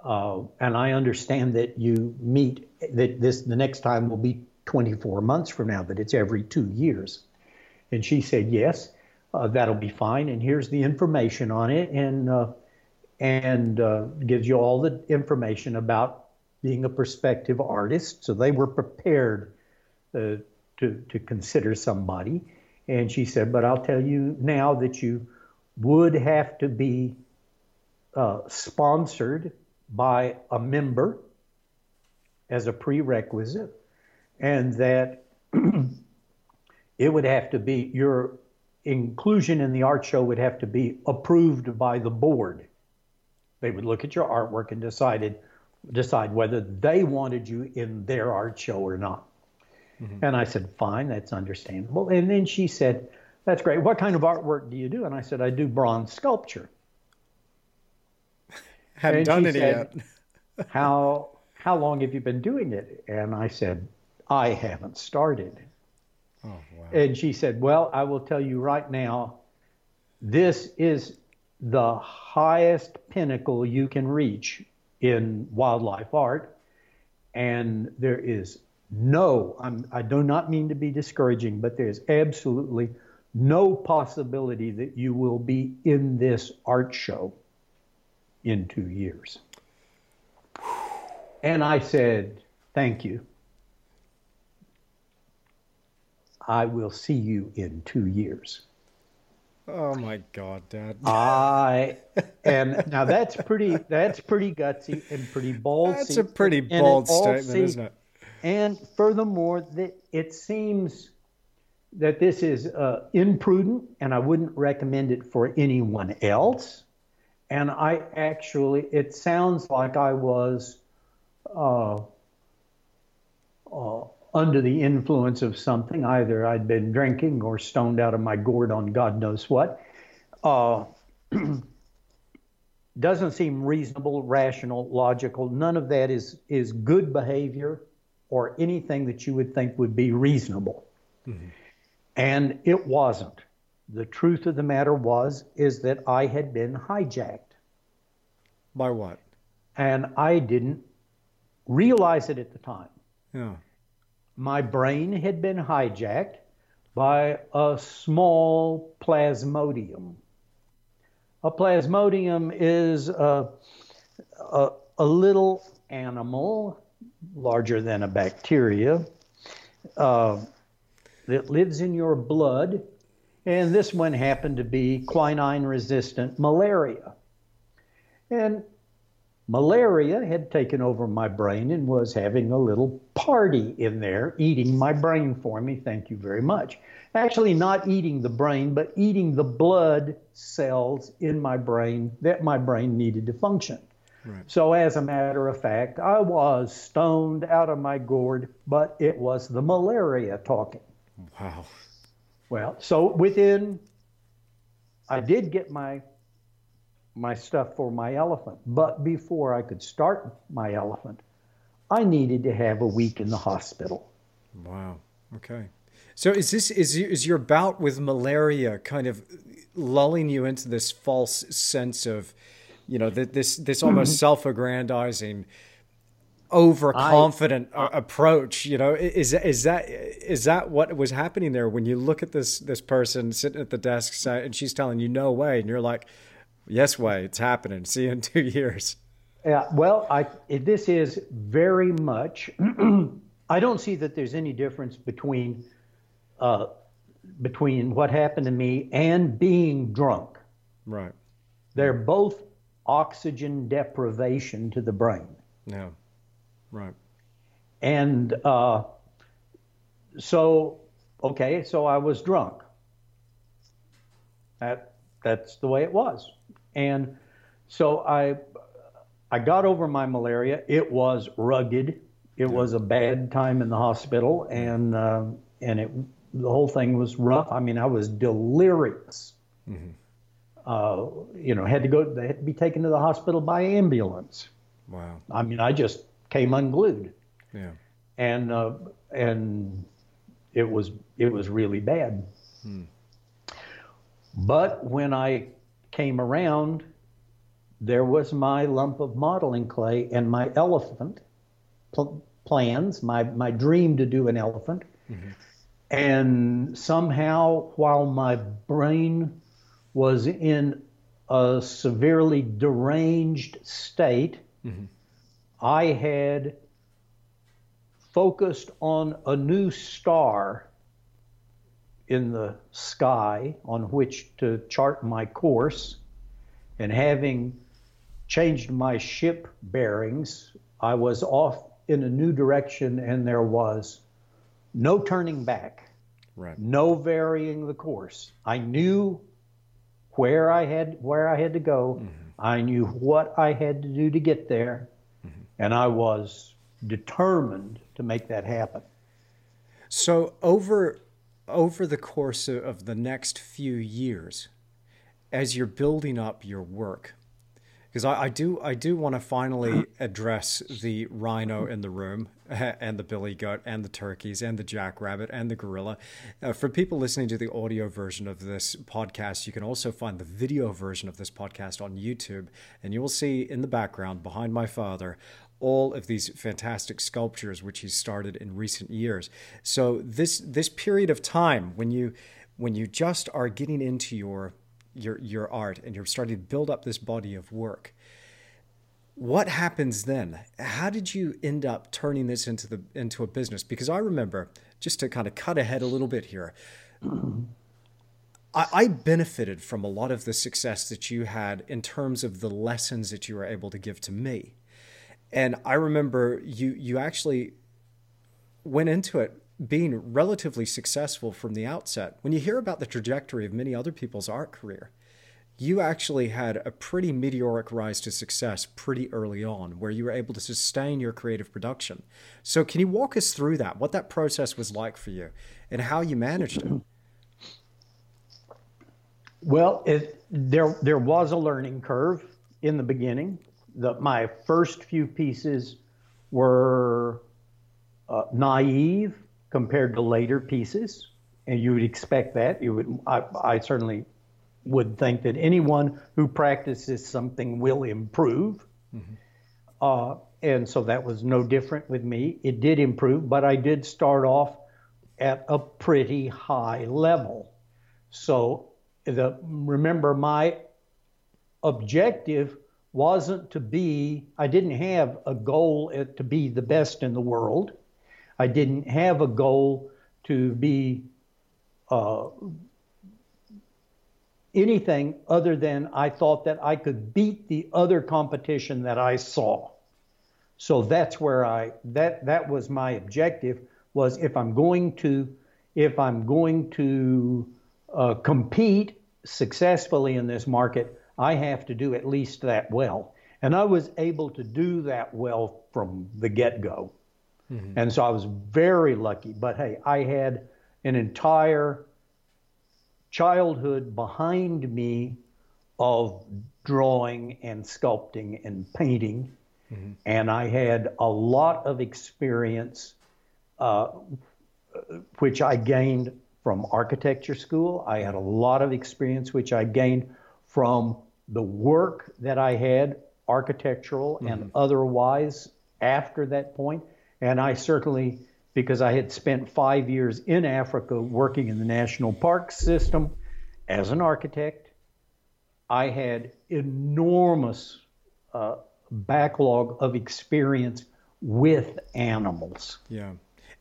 Uh, and I understand that you meet that this the next time will be 24 months from now, that it's every two years. And she said, yes, uh, that'll be fine. And here's the information on it, and uh, and gives you all the information about being a prospective artist. So they were prepared uh, to to consider somebody. And she said, but I'll tell you now that you would have to be uh, sponsored by a member as a prerequisite, and that [CLEARS THROAT] it would have to be your inclusion in the art show would have to be approved by the board. They would look at your artwork and decided decide whether they wanted you in their art show or not. Mm-hmm. And I said, fine, that's understandable. And then she said, that's great. What kind of artwork do you do? And I said, I do bronze sculpture. [LAUGHS] Haven't and done any said, yet. [LAUGHS] how how long have you been doing it? And I said, I haven't started. Oh, wow. And she said, Well, I will tell you right now, this is the highest pinnacle you can reach in wildlife art. And there is no, I'm, I do not mean to be discouraging, but there's absolutely no possibility that you will be in this art show in two years. And I said, Thank you. I will see you in two years. Oh my God, Dad! I [LAUGHS] and now that's pretty. That's pretty gutsy and pretty bold. That's a pretty bold statement, isn't it? And furthermore, that it seems that this is uh, imprudent, and I wouldn't recommend it for anyone else. And I actually, it sounds like I was uh, uh, under the influence of something. Either I'd been drinking or stoned out of my gourd on God knows what. Uh, [CLEARS THROAT] doesn't seem reasonable, rational, logical. None of that is is good behavior or anything that you would think would be reasonable. Mm-hmm. And it wasn't. The truth of the matter was is that I had been hijacked. By what? And I didn't realize it at the time. Yeah. My brain had been hijacked by a small plasmodium. A plasmodium is a, a, a little animal, larger than a bacteria, uh, that lives in your blood. And this one happened to be quinine resistant malaria. And malaria had taken over my brain and was having a little party in there, eating my brain for me. Thank you very much. Actually, not eating the brain, but eating the blood cells in my brain that my brain needed to function. Right. So, as a matter of fact, I was stoned out of my gourd, but it was the malaria talking. Wow. Well, so within, I did get my my stuff for my elephant. But before I could start my elephant, I needed to have a week in the hospital. Wow. Okay. So is this is is your bout with malaria kind of lulling you into this false sense of, you know, that this this almost self-aggrandizing, overconfident I, approach? You know, is is that is that what was happening there when you look at this this person sitting at the desk and she's telling you no way, and you're like, Yes, way it's happening. See you in two years. Yeah, well, I this is very much. [CLEARS THROAT] I don't see that there's any difference between uh, between what happened to me and being drunk. Right. They're both oxygen deprivation to the brain. Yeah. Right. And uh, so, okay, so I was drunk. That that's the way it was. And so I I got over my malaria. It was rugged. It was a bad time in the hospital, and uh, and it the whole thing was rough. I mean, I was delirious. Mm-hmm. Uh, you know, had to go. They had to be taken to the hospital by ambulance. Wow. I mean, I just came unglued. Yeah. And uh, and it was it was really bad. Hmm. But when I came around, there was my lump of modeling clay and my elephant pl- plans, my, my dream to do an elephant. Mm-hmm. And somehow, while my brain was in a severely deranged state, mm-hmm. I had focused on a new star in the sky on which to chart my course. And having changed my ship bearings. I was off in a new direction, and there was no turning back, right. no varying the course. I knew where I had where I had to go. Mm-hmm. I knew what I had to do to get there, mm-hmm. and I was determined to make that happen. So over over the course of the next few years, as you're building up your work, because I, I, do I do want to finally address the rhino in the room [LAUGHS] and the billy goat and the turkeys and the jackrabbit and the gorilla. Uh, for people listening to the audio version of this podcast, you can also find the video version of this podcast on YouTube, and you will see in the background behind my father all of these fantastic sculptures which he started in recent years. So this this period of time when you when you just are getting into your your your art and you're starting to build up this body of work. What happens then? How did you end up turning this into the into a business? Because i remember just to kind of cut ahead a little bit here I, I benefited from a lot of the success that you had in terms of the lessons that you were able to give to me. And i remember you you actually went into it being relatively successful from the outset. When you hear about the trajectory of many other people's art career, you actually had a pretty meteoric rise to success pretty early on where you were able to sustain your creative production. So, can you walk us through that, what that process was like for you, and how you managed it? Well, it, there, there was a learning curve in the beginning. The, my first few pieces were uh, naive compared to later pieces, and you would expect that. You would, I, I certainly would think that anyone who practices something will improve. Mm-hmm. Uh, and so that was no different with me. It did improve, but I did start off at a pretty high level. So the, remember, my objective wasn't to be, I didn't have a goal to be the best in the world. I didn't have a goal to be uh, anything other than I thought that I could beat the other competition that I saw. So that's where I that that was my objective was if I'm going to if I'm going to uh, compete successfully in this market, I have to do at least that well. And I was able to do that well from the get go. Mm-hmm. And so I was very lucky. But hey, I had an entire childhood behind me of drawing and sculpting and painting. Mm-hmm. And I had a lot of experience, uh, which I gained from architecture school. I had a lot of experience, which I gained from the work that I had, architectural mm-hmm. and otherwise, after that point. And I certainly, because I had spent five years in Africa working in the national park system as an architect, I had enormous uh, backlog of experience with animals. Yeah.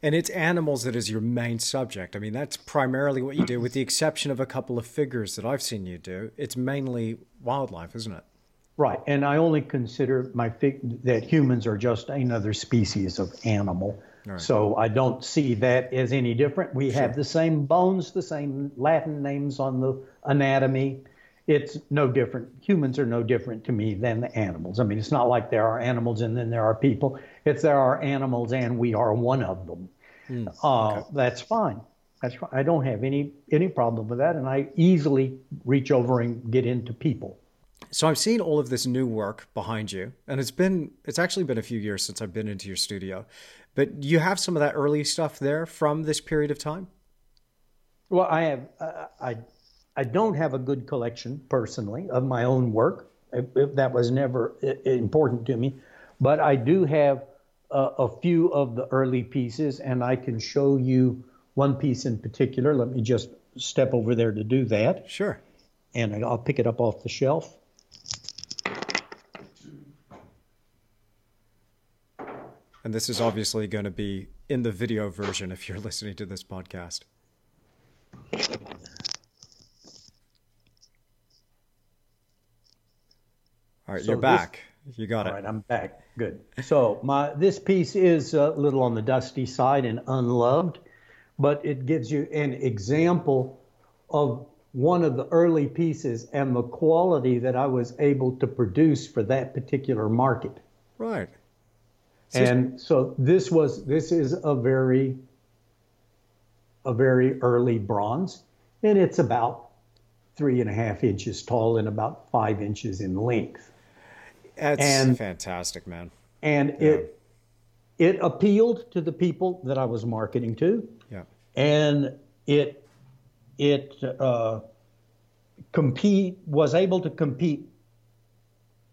And it's animals that is your main subject. I mean, that's primarily what you do, with the exception of a couple of figures that I've seen you do. It's mainly wildlife, isn't it? Right, and I only consider my fig- that humans are just another species of animal. Right. So I don't see that as any different. We sure. have the same bones, the same Latin names on the anatomy. it's no different. Humans are no different to me than the animals. I mean, it's not like there are animals and then there are people. It's there are animals and we are one of them. Mm, uh, That's fine. That's fine. I don't have any any problem with that, and I easily reach over and get into people. So I've seen all of this new work behind you, and it's been it's actually been a few years since I've been into your studio, but you have some of that early stuff there from this period of time. Well, I have uh, I I don't have a good collection personally of my own work. that was never important to me, but I do have a, a few of the early pieces, and I can show you one piece in particular. Let me just step over there to do that. Sure. And I'll pick it up off the shelf. And this is obviously going to be in the video version if you're [LAUGHS] listening to this podcast. All right, so you're back. This, you got it. All right, I'm back. Good. So my this piece is a little on the dusty side and unloved, but it gives you an example of one of the early pieces and the quality that I was able to produce for that particular market. Right. And so this was this is a very a very early bronze, and it's about three and a half inches tall and about five inches in length. That's and, fantastic, man. And yeah. it it appealed to the people that I was marketing to. Yeah. And it it uh, compete was able to compete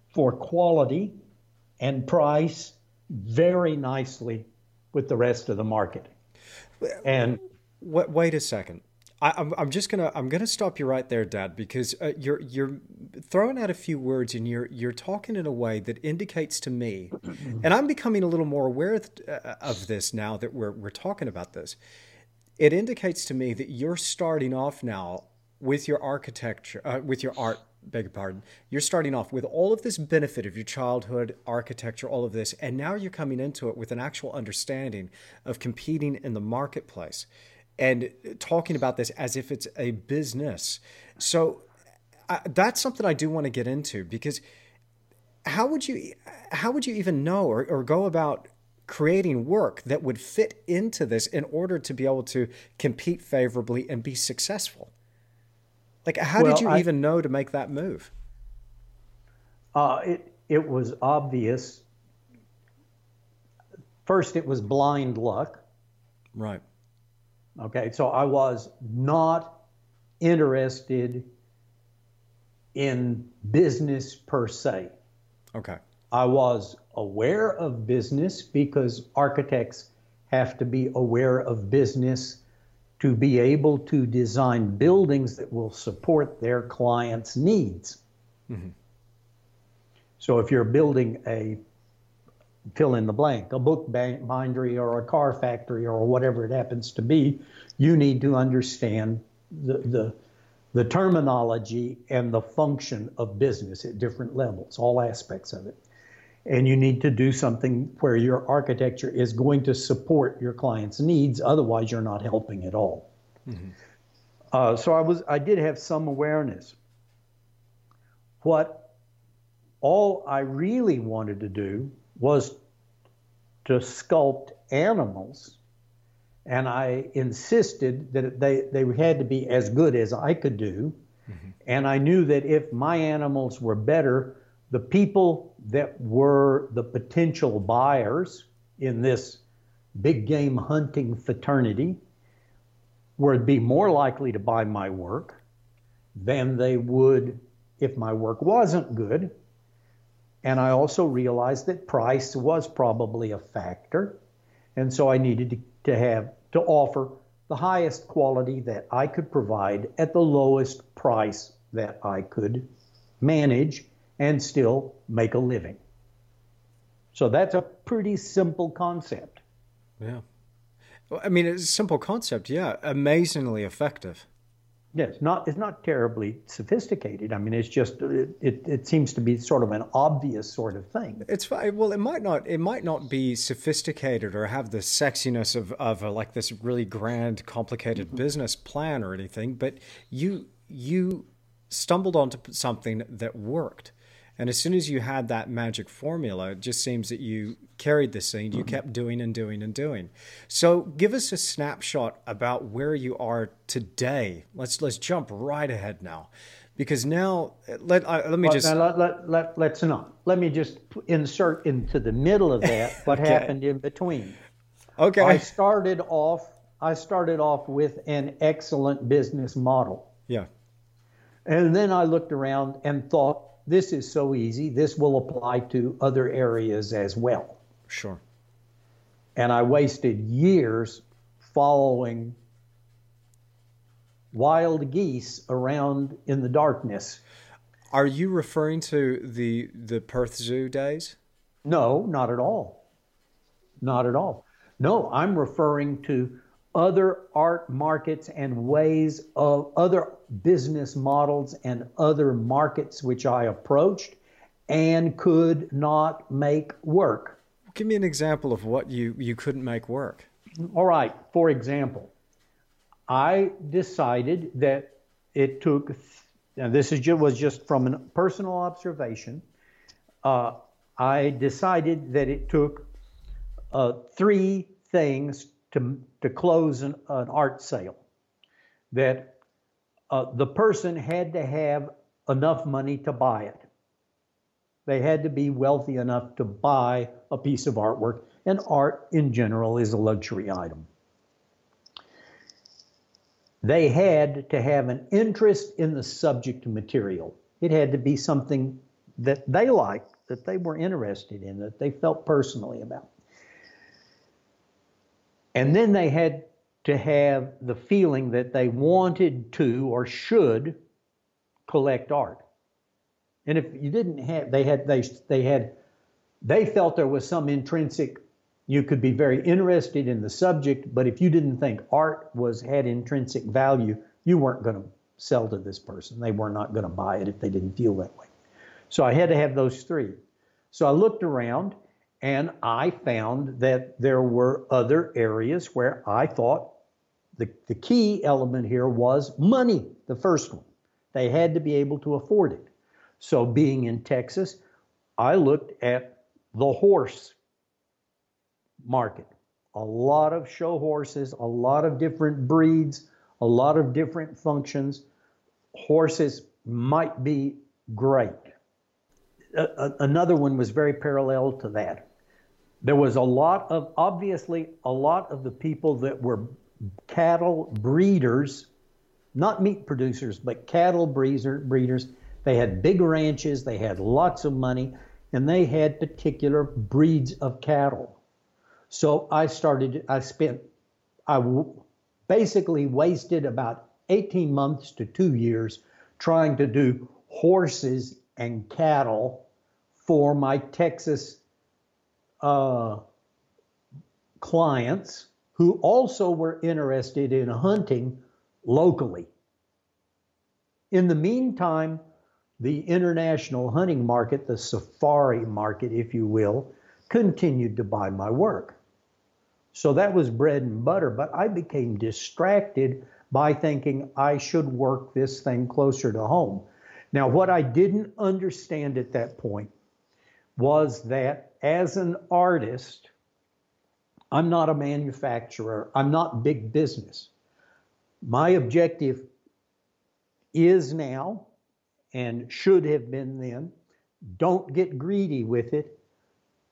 for quality and price very nicely with the rest of the market. And wait a second. I, am I'm just gonna I'm gonna stop you right there, Dad, because uh, you're you're throwing out a few words and you're you're talking in a way that indicates to me, [CLEARS THROAT] and I'm becoming a little more aware of, uh, of this now that we're we're talking about this. It indicates to me that you're starting off now with your architecture, uh, with your art. Beg your pardon. You're starting off with all of this benefit of your childhood, architecture, all of this, and now you're coming into it with an actual understanding of competing in the marketplace and talking about this as if it's a business. So I, that's something I do want to get into because how would you how would you even know or, or go about creating work that would fit into this in order to be able to compete favorably and be successful? Like, how well, did you I, even know to make that move? Uh, it it was obvious. First, it was blind luck. Right. Okay, so I was not interested in business per se. Okay. I was aware of business because architects have to be aware of business to be able to design buildings that will support their clients' needs. Mm-hmm. So if you're building a fill in the blank, a book bindery or a car factory or whatever it happens to be, you need to understand the, the, the terminology and the function of business at different levels, all aspects of it. And you need to do something where your architecture is going to support your client's needs, otherwise, you're not helping at all. Mm-hmm. Uh, so I was, I did have some awareness. What all I really wanted to do was to sculpt animals. And I insisted that they, they had to be as good as I could do. Mm-hmm. And I knew that if my animals were better, the people that were the potential buyers in this big game hunting fraternity would be more likely to buy my work than they would if my work wasn't good and I also realized that price was probably a factor. And so I needed to, have to offer the highest quality that I could provide at the lowest price that I could manage and still make a living. So that's a pretty simple concept. Yeah. Well, I mean, it's a simple concept, yeah. Amazingly effective. Yeah, it's not it's not terribly sophisticated. I mean, it's just it, it, it seems to be sort of an obvious sort of thing. It's well, it might not it might not be sophisticated or have the sexiness of of a, like this really grand, complicated mm-hmm. business plan or anything. But you you stumbled onto something that worked. And as soon as you had that magic formula, it just seems that you carried the scene. You kept doing and doing and doing. So, give us a snapshot about where you are today. Let's let's jump right ahead now, because now let uh, let me well, just let, let, let, let's not. Let me just insert into the middle of that [LAUGHS] what okay. happened in between. Okay. I started off. I started off with an excellent business model. Yeah. And then I looked around and thought, this is so easy. This will apply to other areas as well. Sure. And I wasted years following wild geese around in the darkness. Are you referring to the the Perth Zoo days? No, not at all. Not at all. No, I'm referring to other art markets and ways of other business models and other markets which I approached and could not make work. Give me an example of what you, you couldn't make work. All right. For example, I decided that it took, and this is just, was just from a personal observation. Uh, I decided that it took uh, three things to, to close an, an art sale. That uh, the person had to have enough money to buy it. They had to be wealthy enough to buy a piece of artwork, and art in general is a luxury item. They had to have an interest in the subject material. It had to be something that they liked, that they were interested in, that they felt personally about. And then they had to have the feeling that they wanted to or should collect art. And if you didn't have, they had, they, they had, they felt there was some intrinsic, you could be very interested in the subject, but if you didn't think art was, had intrinsic value, you weren't going to sell to this person. They were not going to buy it if they didn't feel that way. So I had to have those three. So I looked around and I found that there were other areas where I thought the, the key element here was money, the first one. They had to be able to afford it. So, being in Texas, I looked at the horse market. A lot of show horses, a lot of different breeds, a lot of different functions. Horses might be great. another one was very parallel to that there was a lot of, obviously, a lot of the people that were cattle breeders, not meat producers, but cattle breeder, breeders. They had big ranches, they had lots of money, and they had particular breeds of cattle. So I started, I spent, I basically wasted about 18 months to two years trying to do horses and cattle for my Texas uh, clients who also were interested in hunting locally. In the meantime, the international hunting market, the safari market, if you will, continued to buy my work. So that was bread and butter, but I became distracted by thinking I should work this thing closer to home. Now, what I didn't understand at that point was that as an artist, I'm not a manufacturer, I'm not big business. My objective is now and should have been then don't get greedy with it.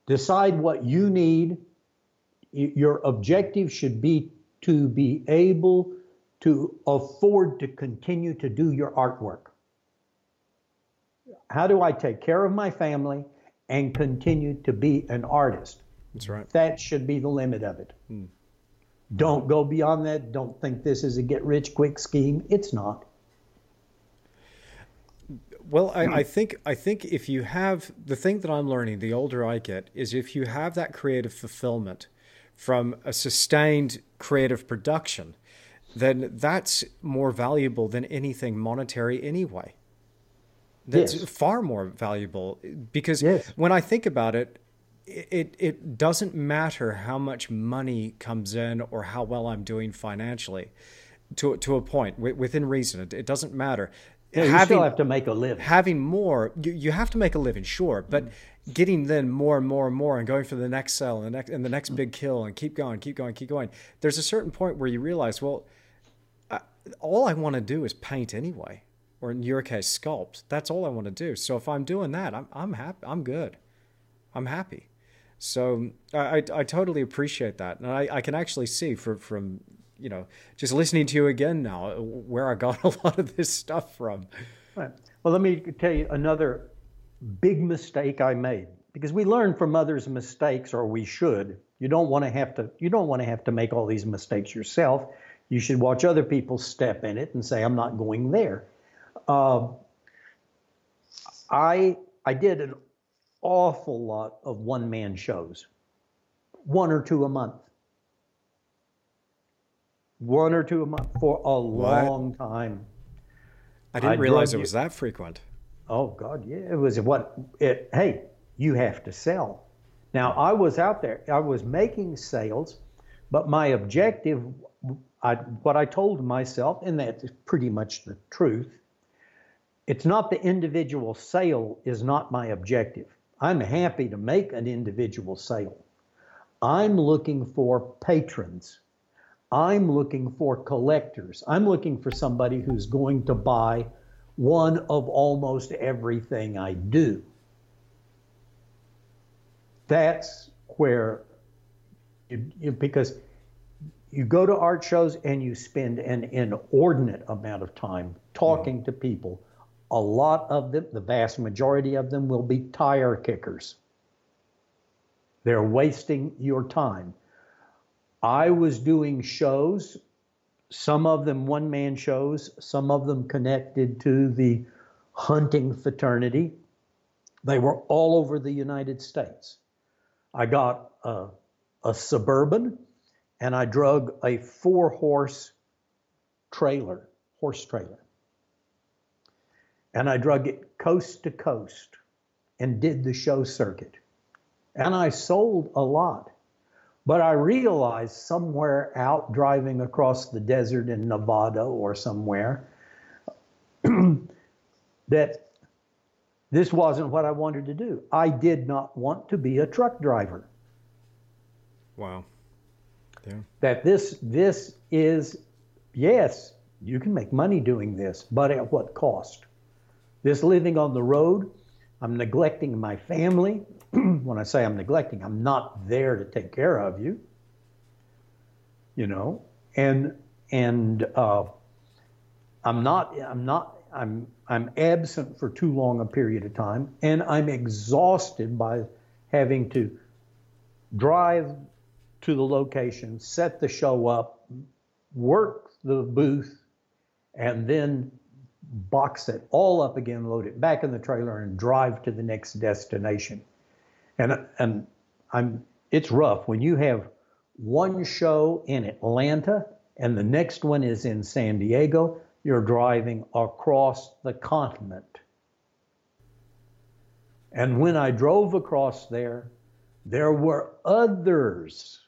Decide what you need. Your objective should be to be able to afford to continue to do your artwork. How do I take care of my family? And continue to be an artist. That's right. That should be the limit of it. Hmm. Don't go beyond that. Don't think this is a get rich quick scheme. It's not. Well, I, I, think I think if you have the thing that I'm learning, the older I get, is if you have that creative fulfillment from a sustained creative production, then that's more valuable than anything monetary anyway that's yes. far more valuable because yes. when I think about it, it it doesn't matter how much money comes in or how well I'm doing financially, to to a point within reason. It, it doesn't matter. yeah, you having, still have to make a living. Having more, you, you have to make a living, sure, but mm-hmm. getting then more and more and more, and going for the next sell and the next and the next big kill, and keep going, keep going, keep going. There's a certain point where you realize, well, I, all I want to do is paint anyway, or in your case, sculpt. That's all I want to do. So if I'm doing that, I'm I'm happy. I'm good. I'm happy. So I, I, I totally appreciate that, and I, I can actually see for, from you know just listening to you again now where I got [LAUGHS] a lot of this stuff from. Right. Well, let me tell you another big mistake I made because we learn from others' mistakes, or we should. You don't want to have to. You don't want to have to make all these mistakes yourself. You should watch other people step in it and say, "I'm not going there." Uh, I I did an awful lot of one man shows, one or two a month. One or two a month for a what? long time. I didn't I realize it was that frequent. Oh God, yeah, it was what it. Hey, you have to sell. Now I was out there. I was making sales, but my objective, I, what I told myself, and that's pretty much the truth. It's not the individual sale is not my objective. I'm happy to make an individual sale. I'm looking for patrons. I'm looking for collectors. I'm looking for somebody who's going to buy one of almost everything I do. That's where, you, you, because you go to art shows and you spend an inordinate amount of time talking to people a lot of them, the vast majority of them, will be tire kickers. They're wasting your time. I was doing shows, some of them one man shows, some of them connected to the hunting fraternity. They were all over the United States. I got a, a suburban and I drug a four horse trailer, horse trailer and I drug it coast to coast and did the show circuit. And I sold a lot. But I realized somewhere out driving across the desert in Nevada or somewhere [CLEARS THROAT] that this wasn't what I wanted to do. I did not want to be a truck driver. Wow. Yeah. That this this is yes, you can make money doing this, but at what cost? This living on the road, I'm neglecting my family. [CLEARS THROAT] when I say I'm neglecting, I'm not there to take care of you. You know, and and uh, I'm not I'm not I'm I'm absent for too long a period of time, and I'm exhausted by having to drive to the location, set the show up, work the booth, and then box it all up again, load it back in the trailer, and drive to the next destination. And and I'm it's rough when you have one show in Atlanta and the next one is in San Diego. You're driving across the continent. And when I drove across there, there were others,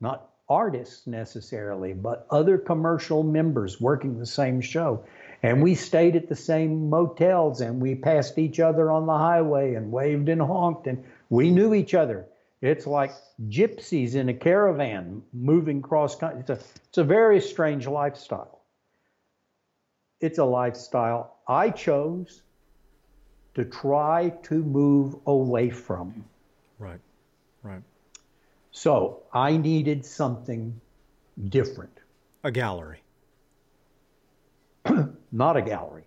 not artists necessarily, but other commercial members working the same show. And we stayed at the same motels and we passed each other on the highway and waved and honked and we knew each other. It's like gypsies in a caravan moving cross country. It's a, it's a very strange lifestyle. It's a lifestyle I chose to try to move away from. Right, right. So I needed something different. A gallery [CLEARS THROAT] not a gallery.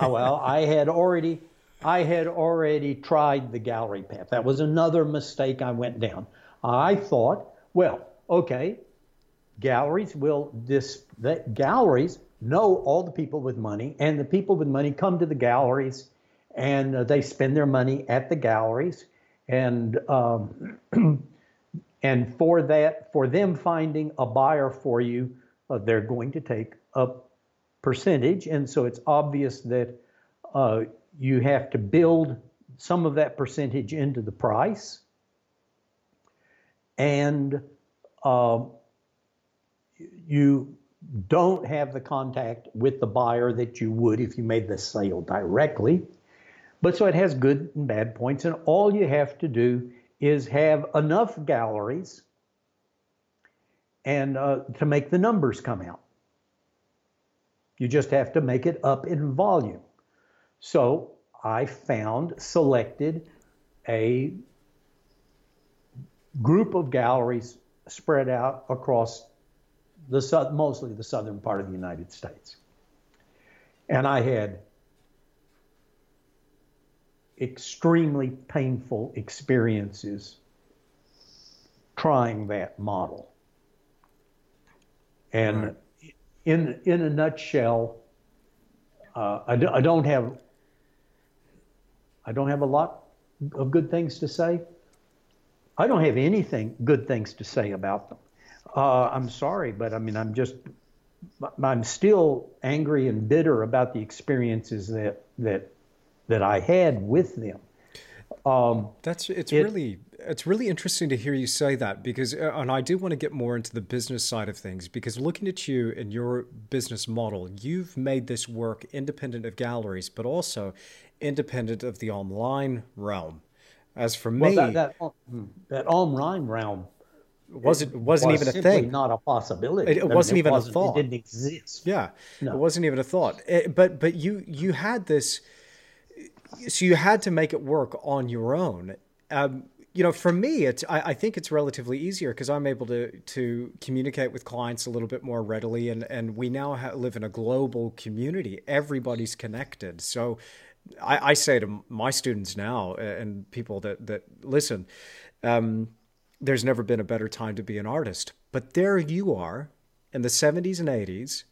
oh, well, I had already I had already tried the gallery path. That was another mistake I went down. I thought, well, okay, galleries will this that galleries know all the people with money, and the people with money come to the galleries, and uh, they spend their money at the galleries, and um, [CLEARS THROAT] and for that, for them finding a buyer for you, uh, they're going to take a percentage, and so it's obvious that uh, you have to build some of that percentage into the price. And uh, you don't have the contact with the buyer that you would if you made the sale directly. But so it has good and bad points, and all you have to do is have enough galleries and uh, to make the numbers come out. You just have to make it up in volume. So I found, selected a group of galleries spread out across the mostly the southern part of the United States. And I had extremely painful experiences trying that model. And right. In in a nutshell, uh, I, do, I don't have I don't have a lot of good things to say. I don't have anything good things to say about them. Uh, I'm sorry, but I mean, I'm just, I'm still angry and bitter about the experiences that that that I had with them. Um, That's it's it, really it's really interesting to hear you say that because uh, and I do want to get more into the business side of things because looking at you and your business model, you've made this work independent of galleries, but also independent of the online realm. As for me, well, that, that, hmm, that online realm wasn't wasn't was even a thing. Not a possibility. It, it wasn't mean, it even wasn't, a thought. It didn't exist. Yeah, no. it wasn't even a thought. It, eh, but but you you had this, so you had to make it work on your own. Um, you know, for me, it's I, I think it's relatively easier because I'm able to to communicate with clients a little bit more readily, and and we now ha- live in a global community. Everybody's connected, so. I, I say to my students now and people that that listen, um, there's never been a better time to be an artist. But there you are in the 70s and 80s.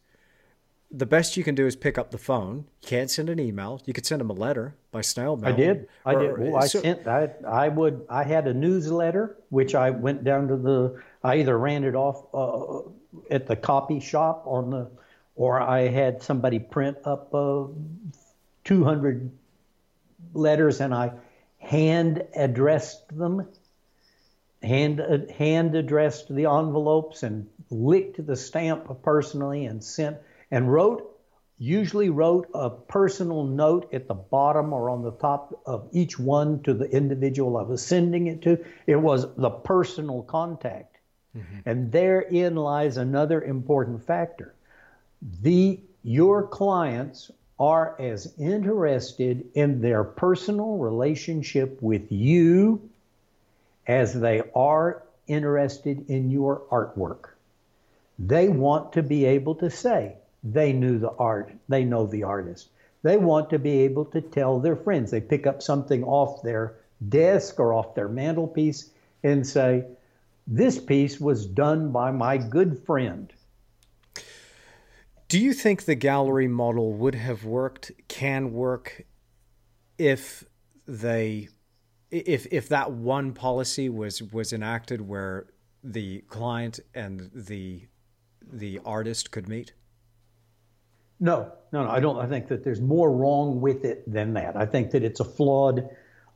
The best you can do is pick up the phone. You can't send an email. You could send them a letter by snail mail. I did. I or, did. Well, I so, sent. I, I would. I had a newsletter which I went down to the. I either ran it off uh, at the copy shop on the, or I had somebody print up uh, 200 letters and I hand addressed them hand hand addressed the envelopes and licked the stamp personally and sent and wrote usually wrote a personal note at the bottom or on the top of each one to the individual I was sending it to. It was the personal contact. Mm-hmm. And therein lies another important factor. The your clients are as interested in their personal relationship with you as they are interested in your artwork. They want to be able to say they knew the art, they know the artist. They want to be able to tell their friends. They pick up something off their desk or off their mantelpiece and say, This piece was done by my good friend. Do you think the gallery model would have worked, can work, if they if if that one policy was was enacted where the client and the the artist could meet? No, no, no. I don't. I think that there's more wrong with it than that. I think that it's a flawed,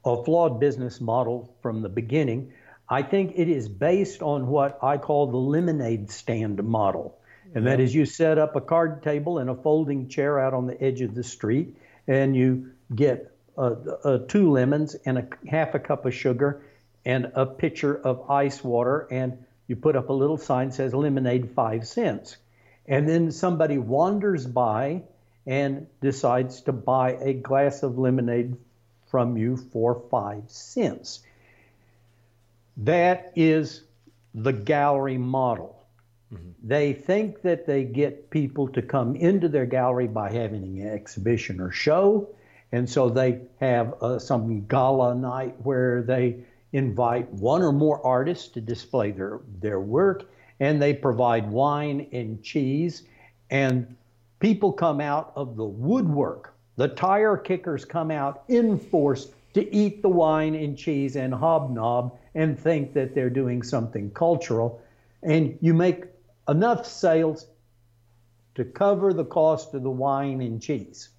a flawed business model from the beginning. I think it is based on what I call the lemonade stand model, and that is you set up a card table and a folding chair out on the edge of the street, and you get uh, uh, two lemons and a half a cup of sugar and a pitcher of ice water, and you put up a little sign that says lemonade five cents. And then somebody wanders by and decides to buy a glass of lemonade from you for five cents. That is the gallery model. Mm-hmm. They think that they get people to come into their gallery by having an exhibition or show. And so they have uh, some gala night where they invite one or more artists to display their, their work, and they provide wine and cheese. And people come out of the woodwork. The tire kickers come out in force to eat the wine and cheese and hobnob and think that they're doing something cultural. And you make enough sales to cover the cost of the wine and cheese.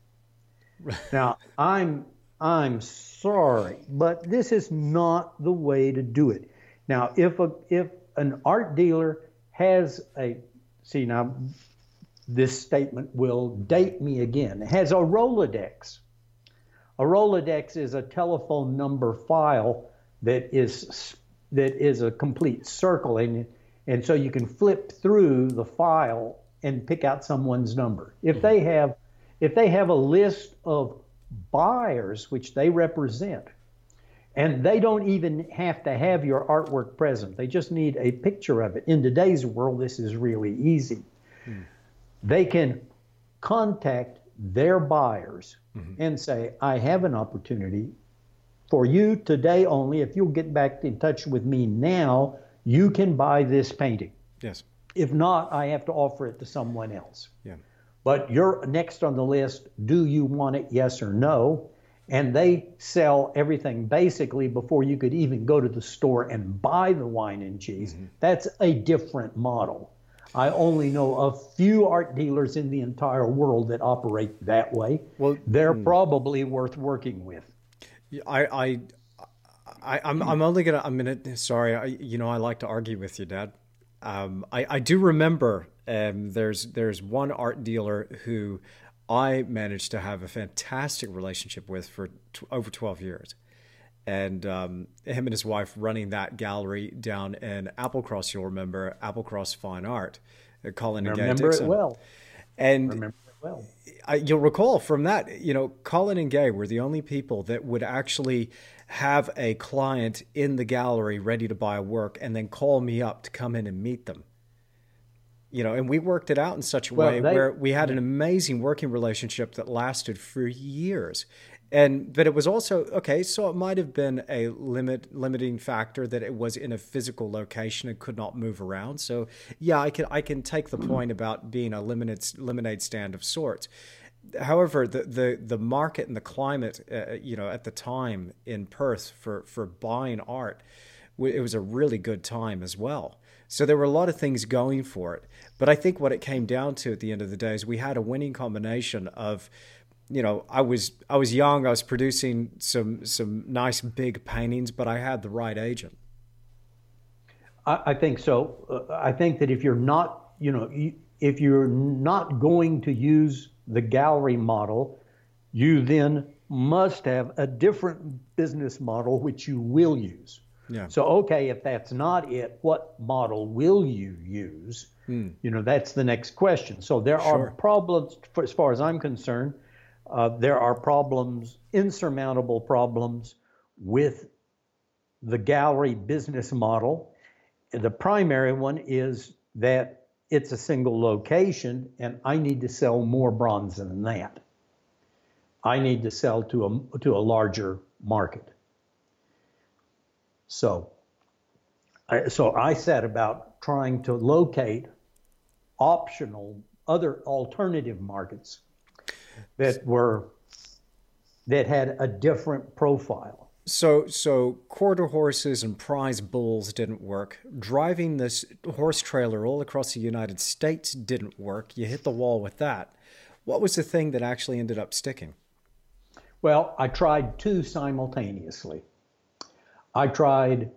[LAUGHS] now, I'm I'm sorry, but this is not the way to do it. Now, if a if an art dealer has a see now this statement will date me again. It has a Rolodex. A Rolodex is a telephone number file that is that is a complete circle, and and so you can flip through the file and pick out someone's number. If mm-hmm. they have if they have a list of buyers which they represent, and they don't even have to have your artwork present. They just need a picture of it. In today's world, this is really easy. Hmm. They can contact their buyers mm-hmm. and say, I have an opportunity for you today only. If you'll get back in touch with me now, you can buy this painting. Yes. If not, I have to offer it to someone else. Yeah. But you're next on the list. Do you want it? Yes or no? And they sell everything basically before you could even go to the store and buy the wine and cheese. Mm-hmm. That's a different model. I only know a few art dealers in the entire world that operate that way. Well, they're mm, probably worth working with. I, I, I am I'm, I'm only gonna I'm gonna sorry I, you know I like to argue with you, Dad. Um, I I do remember um, there's there's one art dealer who I managed to have a fantastic relationship with for t- over 12 years. And um, him and his wife running that gallery down in Applecross, you'll remember Applecross Fine Art, uh, Colin and Gay Remember it well. And remember it well. I, you'll recall from that, you know, Colin and Gay were the only people that would actually have a client in the gallery ready to buy a work and then call me up to come in and meet them you know, and we worked it out in such a well, way they, where we had an amazing working relationship that lasted for years. And but it was also okay, so it might have been a limit limiting factor that it was in a physical location and could not move around. So yeah, I can I can take the point about being a limited lemonade stand of sorts. However, the, the, the market and the climate, uh, you know, at the time in Perth for, for buying art, it was a really good time as well. So there were a lot of things going for it. But I think what it came down to at the end of the day is we had a winning combination of you know, I was I was young, I was producing some some nice big paintings, but I had the right agent. I, I think so. Uh, I think that if you're not, you know, if you're not going to use the gallery model, you then must have a different business model which you will use. Yeah. So, okay, if that's not it, what model will you use? Hmm. You know, that's the next question. So, there sure. are problems, for, as far as I'm concerned, uh, there are problems, insurmountable problems with the gallery business model. The primary one is that it's a single location, and I need to sell more bronze than that. I need to sell to a, to a larger market. So, I, so I set about trying to locate optional other alternative markets that were that had a different profile. So, so quarter horses and prize bulls didn't work. Driving this horse trailer all across the United States didn't work. You hit the wall with that. What was the thing that actually ended up sticking? Well, I tried two simultaneously. I tried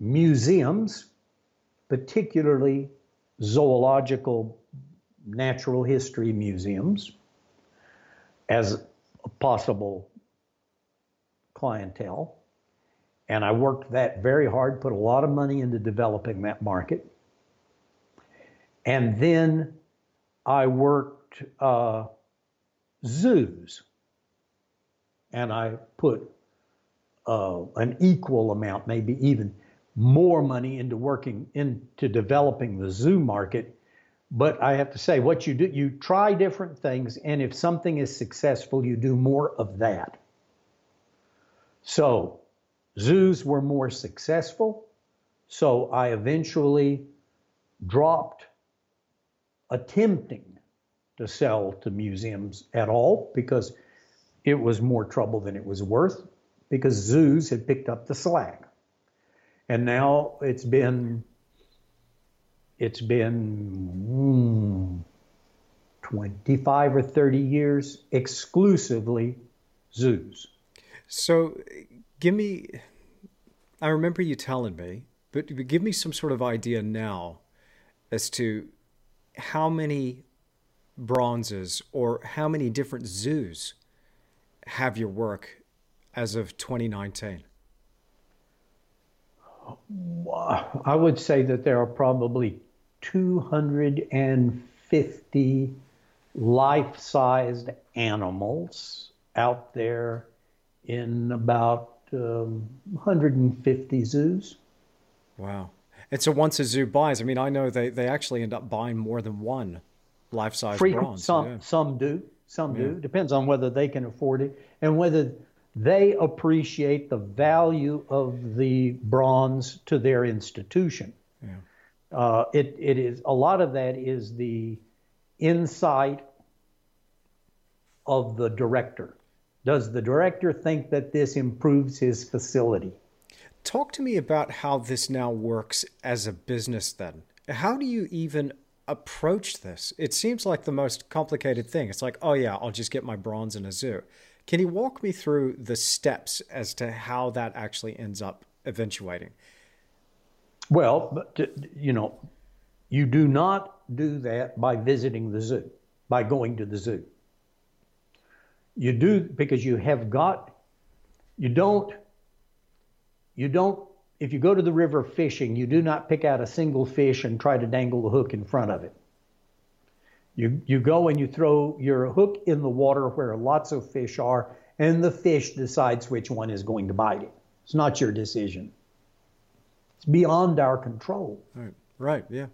museums, particularly zoological natural history museums, as a possible clientele. And I worked that very hard, put a lot of money into developing that market. And then I worked uh, zoos. And I put uh, an equal amount, maybe even more money into working into developing the zoo market. But I have to say, what you do, you try different things, and if something is successful, you do more of that. So, zoos were more successful. So, I eventually dropped attempting to sell to museums at all because it was more trouble than it was worth because zoos had picked up the slack. And now it's been it's been mm, 25 or 30 years exclusively zoos. So give me I remember you telling me, but give me some sort of idea now as to how many bronzes or how many different zoos have your work as of 2019? I would say that there are probably 250 life sized animals out there in about um, 150 zoos. Wow. And so once a zoo buys, I mean, I know they, they actually end up buying more than one life size bronze. Some, yeah. some do. Some yeah. do. Depends on whether they can afford it and whether they appreciate the value of the bronze to their institution. Yeah. Uh, it, it is a lot of that is the insight of the director. Does the director think that this improves his facility? Talk to me about how this now works as a business then. How do you even approach this? It seems like the most complicated thing. It's like, oh yeah, I'll just get my bronze in a zoo. Can you walk me through the steps as to how that actually ends up eventuating? Well, you know, you do not do that by visiting the zoo, by going to the zoo. You do because you have got, you don't you don't, if you go to the river fishing, you do not pick out a single fish and try to dangle the hook in front of it. You, you go and you throw your hook in the water where lots of fish are, and the fish decides which one is going to bite it. It's not your decision. It's beyond our control. Right. Right. Yeah.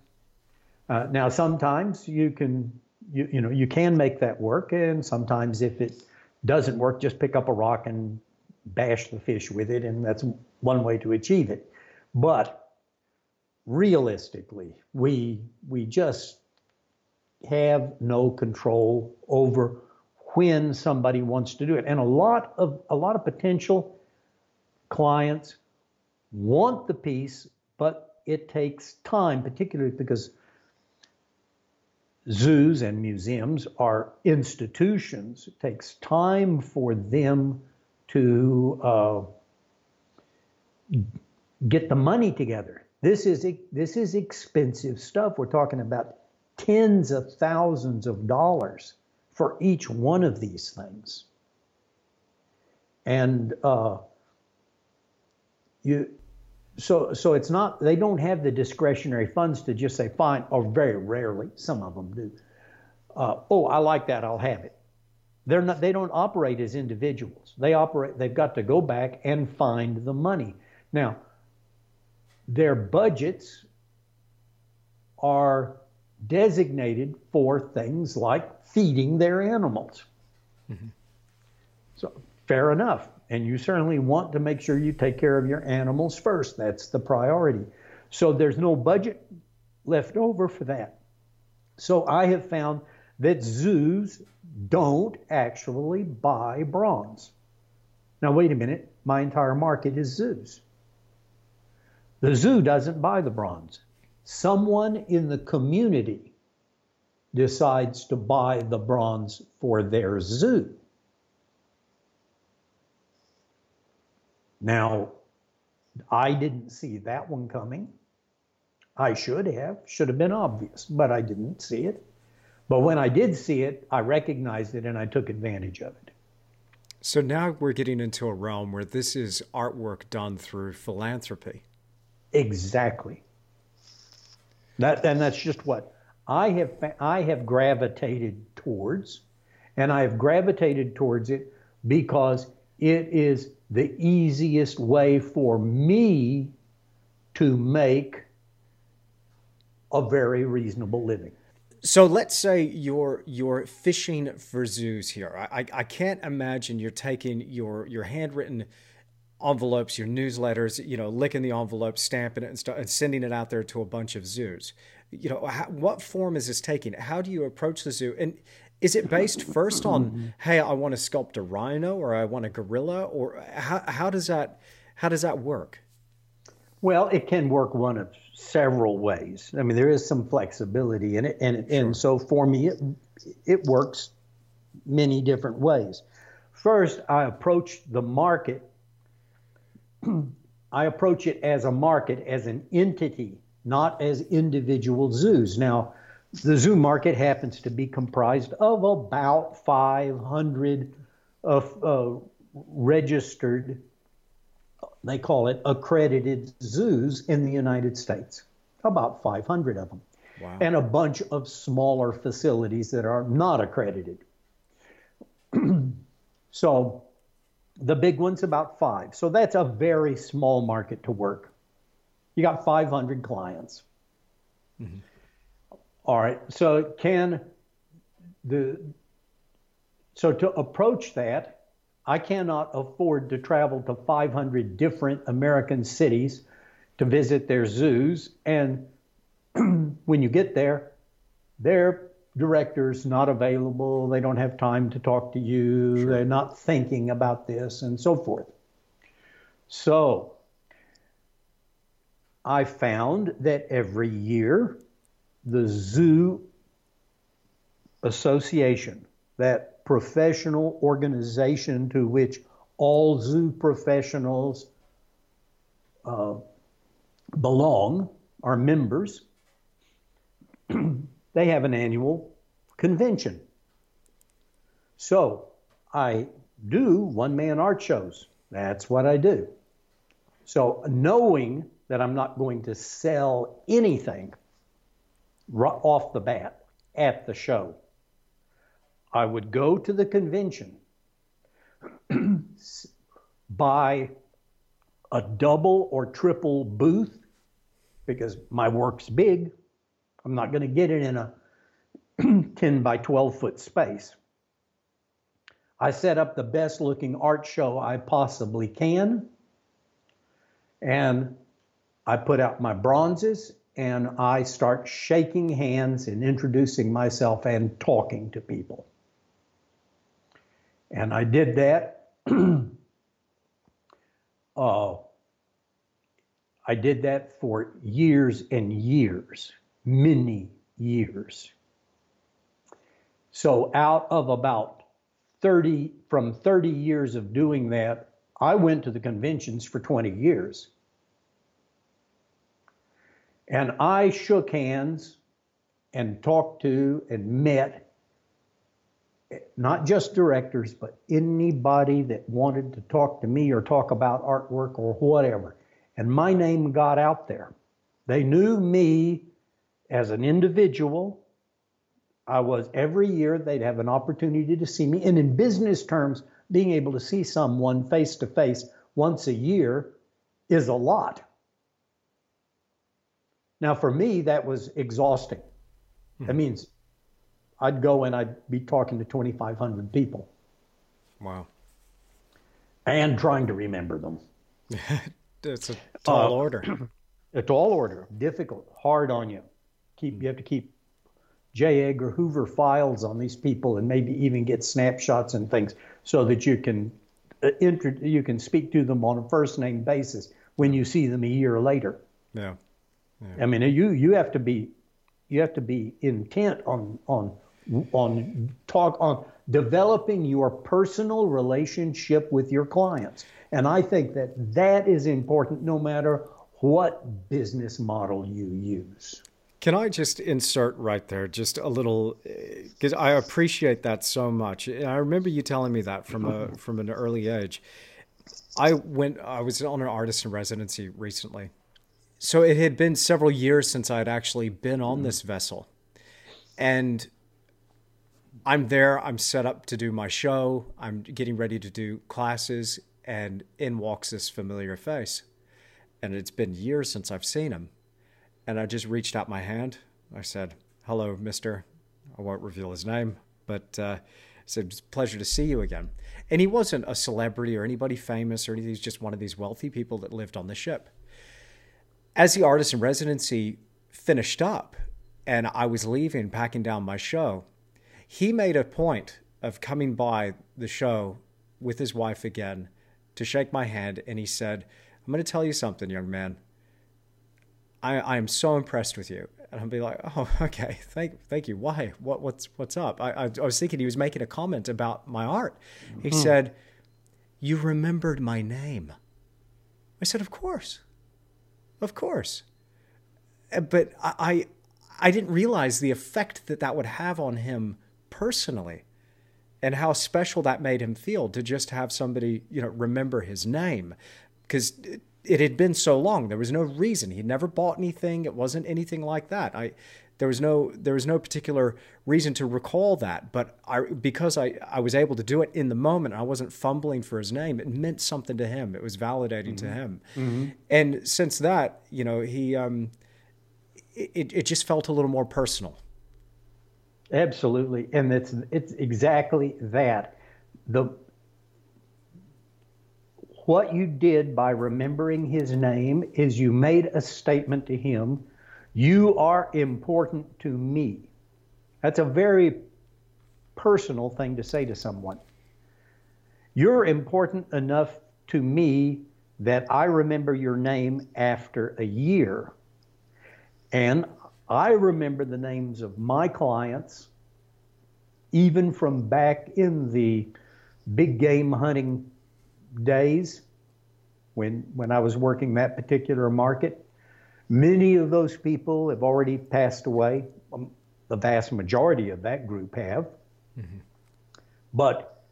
Uh, now, sometimes you can, you, you know, you can make that work, and sometimes if it doesn't work, just pick up a rock and bash the fish with it, and that's one way to achieve it. But realistically, we we just have no control over when somebody wants to do it. And a lot of a lot of potential clients want the piece, but it takes time, particularly because zoos and museums are institutions. It takes time for them to uh, get the money together. This is this is expensive stuff. We're talking about tens of thousands of dollars for each one of these things, and uh, you. So, so it's not. They don't have the discretionary funds to just say, "Fine," or very rarely, some of them do. Uh, oh, I like that. I'll have it. They're not, they don't operate as individuals. They operate, they've got to go back and find the money. Now, their budgets are designated for things like feeding their animals. Mm-hmm. So, fair enough. And you certainly want to make sure you take care of your animals first. That's the priority. So, there's no budget left over for that. So, I have found that zoos don't actually buy bronze. Now, wait a minute, my entire market is zoos. The zoo doesn't buy the bronze. Someone in the community decides to buy the bronze for their zoo. Now, I didn't see that one coming. I should have, should have been obvious, but I didn't see it. But when I did see it, I recognized it and I took advantage of it. So now we're getting into a realm where this is artwork done through philanthropy. Exactly. That and that's just what I have I have gravitated towards, and I have gravitated towards it because it is the easiest way for me to make a very reasonable living. So let's say you're you're fishing for zoos here. I, I can't imagine you're taking your your handwritten envelopes, your newsletters, you know, licking the envelope, stamping it, and, st- and sending it out there to a bunch of zoos. You know, how, what form is this taking? How do you approach the zoo? And is it based first on, hey, I want to sculpt a rhino or I want a gorilla, or how how does that how does that work? Well, it can work one of several ways. I mean, there is some flexibility in it, and sure. and so for me, it it works many different ways. First, I approach the market. I approach it as a market, as an entity, not as individual zoos. Now, the zoo market happens to be comprised of about 500 of uh, registered, they call it accredited zoos in the United States. About 500 of them. Wow. And a bunch of smaller facilities that are not accredited. [CLEARS THROAT] so the big one's about five. So that's a very small market to work. You got 500 clients. Mm-hmm. All right. So can the so to approach that, I cannot afford to travel to 500 different American cities to visit their zoos. And [CLEARS THROAT] when you get there, their director's not available. They don't have time to talk to you. Sure. They're not thinking about this and so forth. So I found that every year the Zoo Association, that professional organization to which all zoo professionals uh, belong, are members, [CLEARS THROAT] they have an annual convention. So I do one man art shows. That's what I do. So knowing that I'm not going to sell anything off the bat at the show. I would go to the convention, [CLEARS THROAT] buy a double or triple booth because my work's big. I'm not going to get it in a [CLEARS THROAT] 10 by 12 foot space. I set up the best looking art show I possibly can. And I put out my bronzes and I start shaking hands and introducing myself and talking to people. And I did that. [CLEARS THROAT] uh, I did that for years and years, many years. So, out of about 30, from 30 years of doing that, I went to the conventions for 20 years. And I shook hands and talked to and met not just directors, but anybody that wanted to talk to me or talk about artwork or whatever. And my name got out there. They knew me as an individual. I was every year, they'd have an opportunity to see me. And in business terms, being able to see someone face to face once a year is a lot. Now, for me, that was exhausting. Mm-hmm. That means I'd go and I'd be talking to 2,500 people. Wow. And trying to remember them. [LAUGHS] it's a tall uh, order. [CLEARS THROAT] A tall order, difficult, hard on you. Keep you have to keep J. Edgar Hoover files on these people, and maybe even get snapshots and things, so that you can uh, inter- you can speak to them on a first name basis when you see them a year later. Yeah. yeah. I mean, you you have to be you have to be intent on on on talk on developing your personal relationship with your clients. And I think that that is important no matter what business model you use. Can I just insert right there, just a little, eh, because I appreciate that so much. And I remember you telling me that from a mm-hmm. from an early age. I went, I was on an artist in residency recently, so it had been several years since I had actually been on mm-hmm. this vessel, and I'm there. I'm set up to do my show. I'm getting ready to do classes, and in walks this familiar face. And it's been years since I've seen him. And I just reached out my hand. I said, Hello, mister. I won't reveal his name, but uh, It's a pleasure to see you again. And he wasn't a celebrity or anybody famous or anything. He's just one of these wealthy people that lived on the ship. As the artist in residency finished up and I was leaving, packing down my show, he made a point of coming by the show with his wife again to shake my hand, and he said, I'm going to tell you something, young man. I, I am so impressed with you. And I'll be like, [LAUGHS] oh, okay, thank, thank you. Why? What, what's, what's up? I, I, I was thinking he was making a comment about my art. He hmm. said, you remembered my name. I said, of course, of course. Uh, but I, I didn't realize the effect that that would have on him personally and how special that made him feel to just have somebody, you know, remember his name because it, had been so long. There was no reason. He'd never bought anything. It wasn't anything like that. I there was no there was no particular reason to recall that, but I because I I was able to do it in the moment. I wasn't fumbling for his name. It meant something to him. It was validating mm-hmm. to him. Mm-hmm. And since that, you know, he um it, it just felt a little more personal. Absolutely, and it's it's exactly that. The what you did by remembering his name is you made a statement to him. You are important to me. That's a very personal thing to say to someone. You're important enough to me that I remember your name after a year. And I remember the names of my clients, even from back in the big game hunting days when, when I was working that particular market. Many of those people have already passed away. Um, the vast majority of that group have. Mm-hmm. But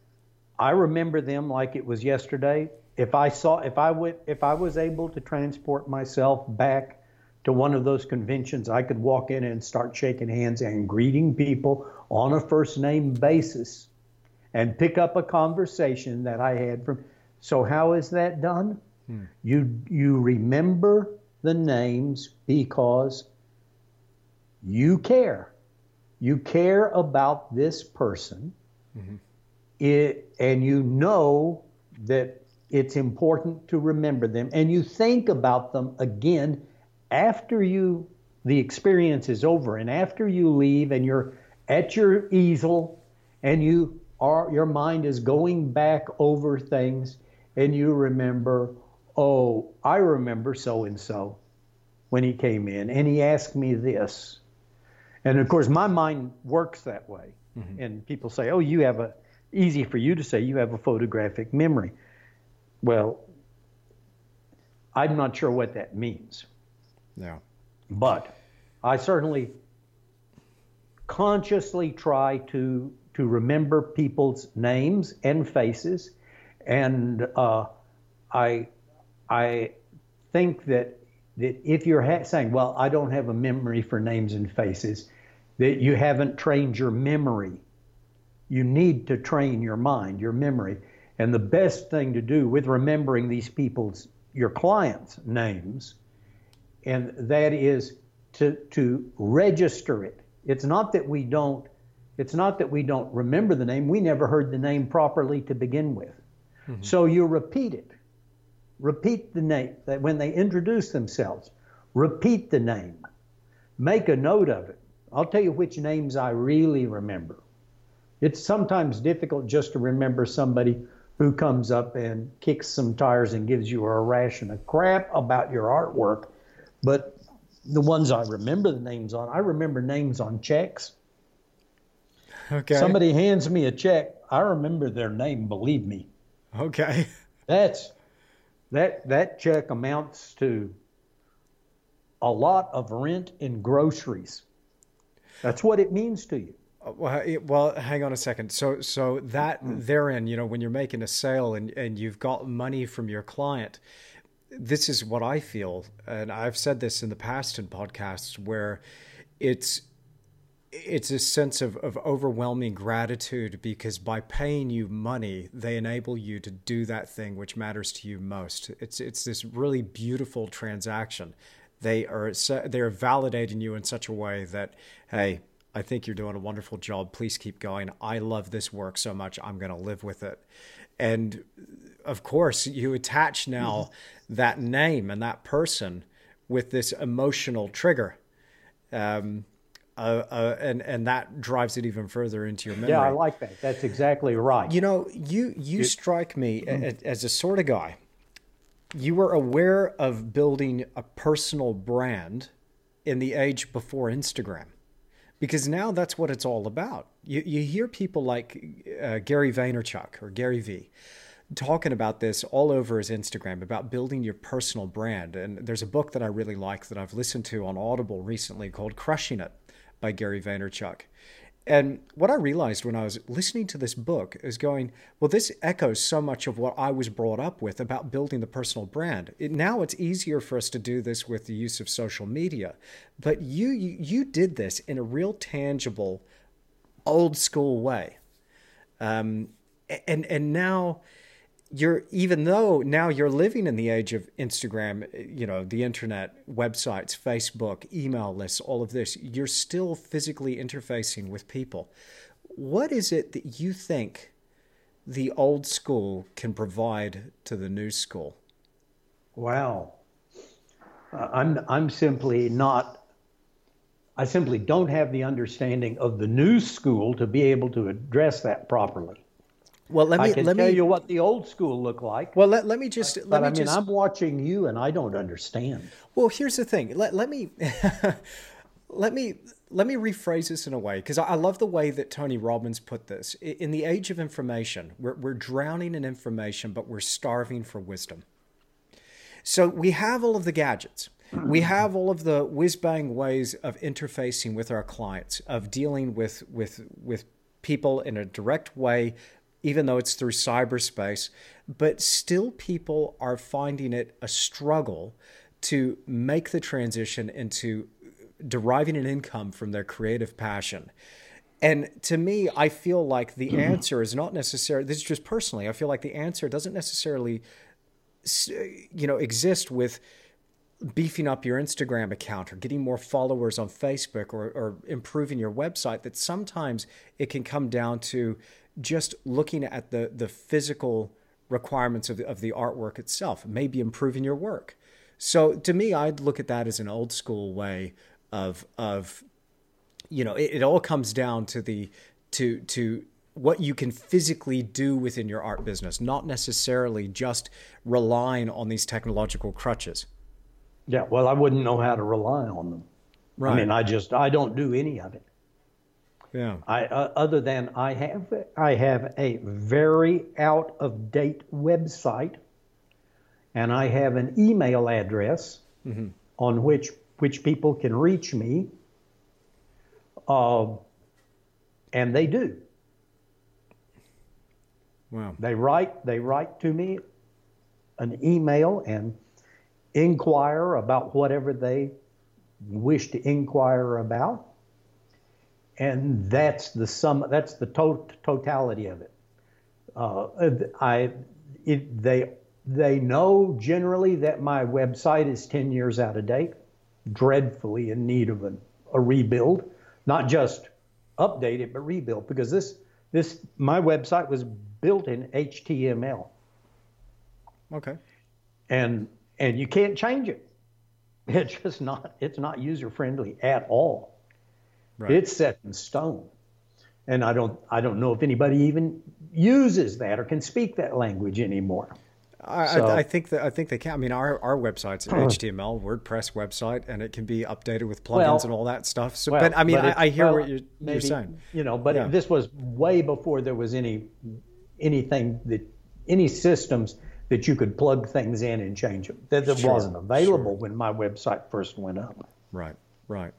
I remember them like it was yesterday. If I saw, if I would, if I was able to transport myself back to one of those conventions, I could walk in and start shaking hands and greeting people on a first name basis and pick up a conversation that I had from. So, how is that done? Hmm. You, you remember the names because you care. You care about this person, mm-hmm. it, and you know that it's important to remember them, and you think about them again after you the experience is over and after you leave and you're at your easel and you are your mind is going back over things and you remember oh i remember so and so when he came in and he asked me this and of course my mind works that way mm-hmm. and people say oh you have a easy for you to say you have a photographic memory well i'm not sure what that means yeah. But I certainly consciously try to to remember people's names and faces, and uh, I I think that that if you're ha- saying, well, I don't have a memory for names and faces, that you haven't trained your memory. You need to train your mind, your memory. And the best thing to do with remembering these people's, your clients' names, and that is to to register it. It's not that we don't it's not that we don't remember the name. We never heard the name properly to begin with. Mm-hmm. So you repeat it. Repeat the name that when they introduce themselves. Repeat the name. Make a note of it. I'll tell you which names I really remember. It's sometimes difficult just to remember somebody who comes up and kicks some tires and gives you a ration of crap about your artwork but the ones I remember the names on, I remember names on checks. Okay. Somebody hands me a check, I remember their name, believe me. Okay. [LAUGHS] That's that that check amounts to a lot of rent and groceries. That's what it means to you. Uh, well, well, hang on a second. So, so that mm-hmm. therein, you know, when you're making a sale and and you've got money from your client, this is what I feel, and I've said this in the past in podcasts where it's it's a sense of, of overwhelming gratitude because by paying you money, they enable you to do that thing which matters to you most. It's it's this really beautiful transaction. They are they're validating you in such a way that hey, I think you're doing a wonderful job. Please keep going. I love this work so much. I'm going to live with it. And of course, you attach now mm-hmm. that name and that person with this emotional trigger. Um, uh, uh, and and that drives it even further into your memory. Yeah, I like that. That's exactly right. You know, you you it, strike me mm-hmm. as a sort of guy. You were aware of building a personal brand in the age before Instagram, because now that's what it's all about. You you hear people like uh, Gary Vaynerchuk or Gary V talking about this all over his Instagram about building your personal brand. And there's a book that I really like that I've listened to on Audible recently called Crushing It by Gary Vaynerchuk. And what I realized when I was listening to this book is going, well, this echoes so much of what I was brought up with about building the personal brand. It, now it's easier for us to do this with the use of social media, but you, you you did this in a real tangible, old school way, um, and and now you're even though now you're living in the age of Instagram, you know, the internet, websites, Facebook, email lists, all of this, you're still physically interfacing with people. What is it that you think the old school can provide to the new school? Wow. Uh, I'm I'm simply not I simply don't have the understanding of the new school to be able to address that properly. Well, let me I can let tell me you what the old school looked like. well let, let me just let but me I mean, just I'm watching you, and I don't understand. Well, here's the thing. Let, let me [LAUGHS] let me let me rephrase this in a way because I, I love the way that Tony Robbins put this. In the age of information, we're, we're drowning in information, but we're starving for wisdom. So we have all of the gadgets. We [CLEARS THROAT] have all of the whiz bang ways of interfacing with our clients, of dealing with with with people in a direct way, even though it's through cyberspace. But still, people are finding it a struggle to make the transition into deriving an income from their creative passion. And to me, I feel like the mm-hmm. answer is not necessarily, this is just personally, I feel like the answer doesn't necessarily, you know, exist with beefing up your Instagram account or getting more followers on Facebook or, or improving your website, that sometimes it can come down to just looking at the, the physical requirements of the, of the artwork itself, maybe improving your work. So to me, I'd look at that as an old school way of, of you know, it, it all comes down to the, to, to, what you can physically do within your art business, not necessarily just relying on these technological crutches. Yeah, well, I wouldn't know how to rely on them. Right. I mean, I just I don't do any of it. Yeah. I uh, other than I have I have a very out of date website, and I have an email address on which which people can reach me. Uh, and they do. Wow. They write they write to me an email and inquire about whatever they wish to inquire about. And that's the sum that's the to- totality of it. Uh, I it, they they know generally that my website is 10 years out of date, dreadfully in need of a, a rebuild, not just update it, but rebuild because this this my website was built in HTML Okay. and and you can't change it. [LAUGHS] It's just not it's not user friendly at all. Right. It's set in stone. And I don't I don't know if anybody even uses that or can speak that language anymore. I, So- I, I think that I think they can. I mean, our our website's an HTML WordPress website, and it can be updated with plugins Well- and all that stuff. So, Well, but I mean, but I, I hear well, what you're, maybe, you're saying. You know, but Yeah. this was way before there was any anything that any systems that you could plug things in and change them. That, that Sure, wasn't available when my website first went up. Right. Right.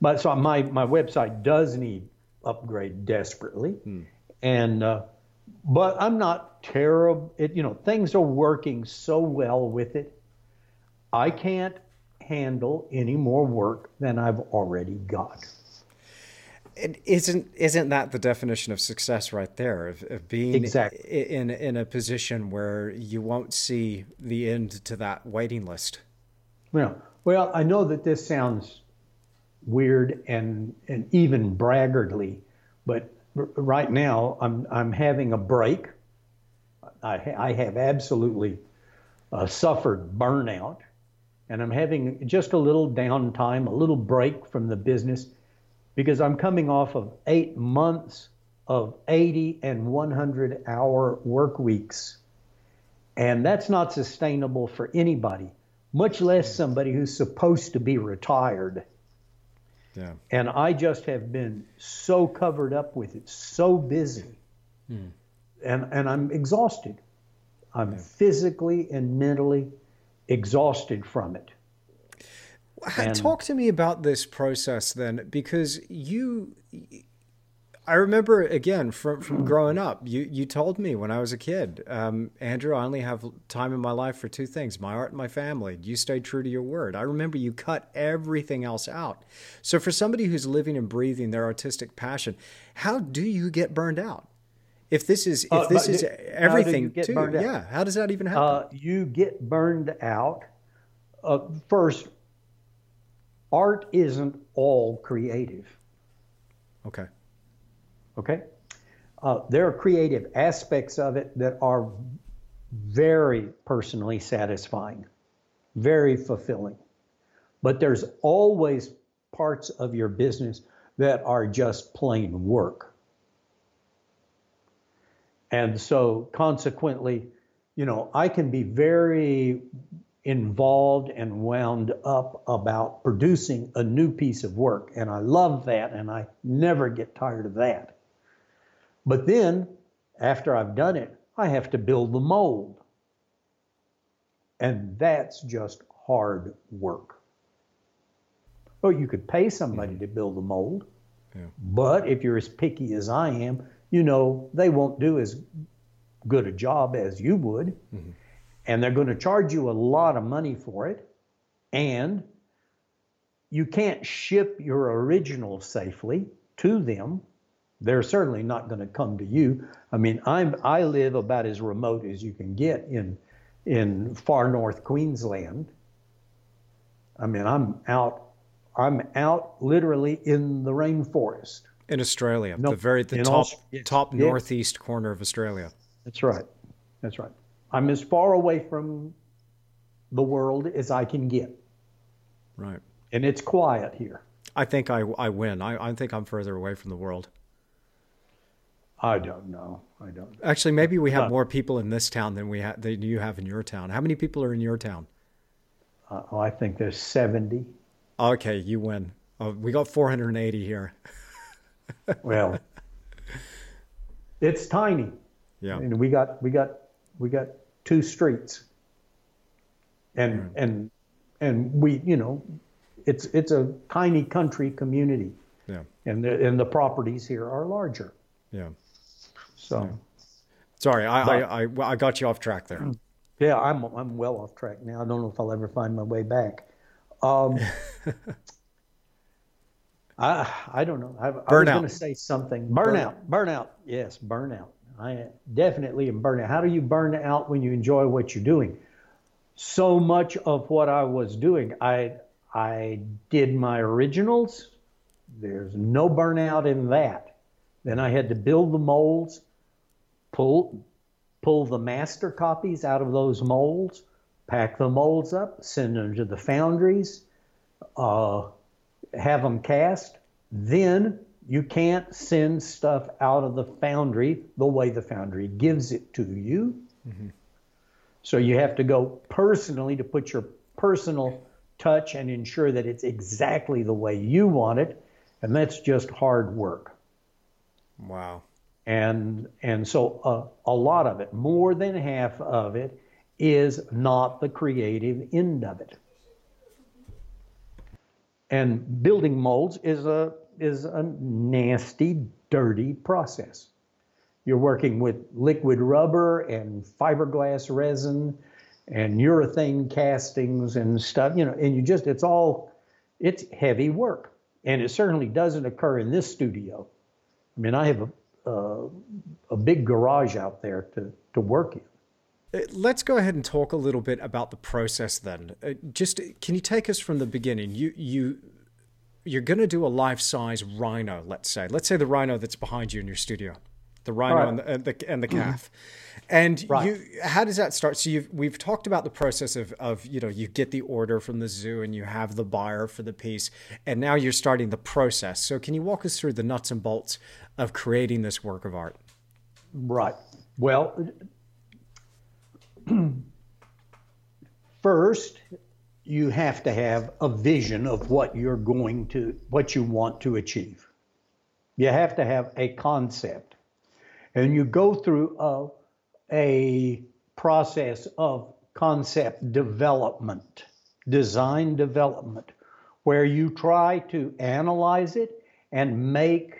But so my my website does need upgrade desperately, and uh, but I'm not terrible. It you know things are working so well with it. I can't handle any more work than I've already got. It isn't isn't that the definition of success right there of, of being Exactly. in in a position where you won't see the end to that waiting list. Well, well, I know that this sounds weird and and even braggartly, but r- right now I'm I'm having a break. I ha- I have absolutely uh, suffered burnout, and I'm having just a little downtime, a little break from the business, because I'm coming off of eight months of 80 and 100 hour work weeks. And that's not sustainable for anybody, much less somebody who's supposed to be retired. Yeah. And I just have been so covered up with it, so busy. Hmm. And, and I'm exhausted. I'm yeah. physically and mentally exhausted from it. And, Talk to me about this process then, because you I remember again from from growing up. You you told me when I was a kid, um, Andrew, I only have time in my life for two things: my art and my family. You stayed true to your word. I remember you cut everything else out. So for somebody who's living and breathing their artistic passion, how do you get burned out? If this is if uh, this is everything too, yeah. How does that even happen? Uh, you get burned out. Uh, first, art isn't all creative. Okay Okay? Uh, there are creative aspects of it that are very personally satisfying, very fulfilling. But there's always parts of your business that are just plain work. And so, consequently, you know, I can be very involved and wound up about producing a new piece of work. And I love that, and I never get tired of that. But then, after I've done it, I have to build the mold. And that's just hard work. Well, you could pay somebody to build the mold, yeah. but if you're as picky as I am, you know, they won't do as good a job as you would. Mm-hmm. And they're going to charge you a lot of money for it. And you can't ship your original safely to them they're certainly not going to come to you. I mean, I'm I live about as remote as you can get in in far north Queensland. I mean, I'm out I'm out literally in the rainforest. In Australia, no, the very the top yes, top yes. northeast corner of Australia. That's right. That's right. I'm as far away from the world as I can get. Right. And it's quiet here. I think I, I win. I, I think I'm further away from the world. I don't know. I don't. Actually, maybe we have more people in this town than we ha- than you have in your town. How many people are in your town? Uh, oh, I think there's seventy. Okay, you win. Oh, we got 480 here. [LAUGHS] well, it's tiny. Yeah. And we got we got we got two streets. And right. and and we, you know, it's it's a tiny country community. Yeah. And the and the properties here are larger. Yeah. So, yeah. sorry, I, but, I, I, I got you off track there. [CLEARS THROAT] Yeah, I'm I'm well off track now. I don't know if I'll ever find my way back. Um, [LAUGHS] I I don't know. I, I was going to say something. Burnout. Burnout. Yes, burnout. I definitely am burnout. How do you burn out when you enjoy what you're doing? So much of what I was doing, I I did my originals. There's no burnout in that. Then I had to build the molds, pull pull the master copies out of those molds, pack the molds up, send them to the foundries, uh, have them cast. Then you can't send stuff out of the foundry the way the foundry gives it to you. Mm-hmm. So you have to go personally to put your personal touch and ensure that it's exactly the way you want it. And that's just hard work. Wow. And and so uh, a lot of it, more than half of it, is not the creative end of it. And building molds is a is a nasty, dirty process. You're working with liquid rubber and fiberglass resin and urethane castings and stuff, you know, and you just it's all it's heavy work. And it certainly doesn't occur in this studio. I mean, I have a, a, a big garage out there to, to work in. Uh, let's go ahead and talk a little bit about the process then. Uh, just can you take us from the beginning? You you you're going to do a life size rhino, let's say. Let's say the rhino that's behind you in your studio, the rhino right. and, the, and the and the calf. [CLEARS THROAT] And right. you, how does that start? So you've, we've talked about the process of, of, you know, you get the order from the zoo and you have the buyer for the piece, and now you're starting the process. So can you walk us through the nuts and bolts of creating this work of art? Right. Well, first, you have to have a vision of what you're going to, what you want to achieve. You have to have a concept. And you go through a, a process of concept development, design development, where you try to analyze it and make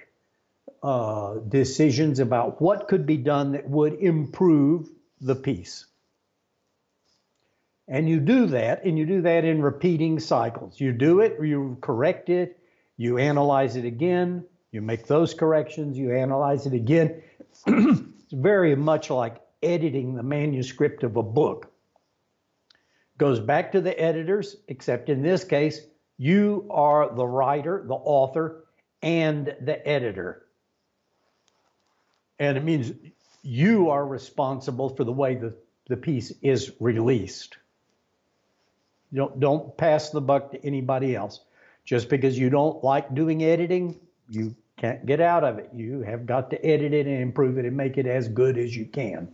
uh, decisions about what could be done that would improve the piece. And you do that, and you do that in repeating cycles. You do it, you correct it, you analyze it again, you make those corrections, you analyze it again. [CLEARS THROAT] it's very much like editing the manuscript of a book. Goes back to the editors, except in this case, you are the writer, the author, and the editor. And it means you are responsible for the way the, the piece is released. Don't, don't pass the buck to anybody else. Just because you don't like doing editing, you can't get out of it. You have got to edit it and improve it and make it as good as you can.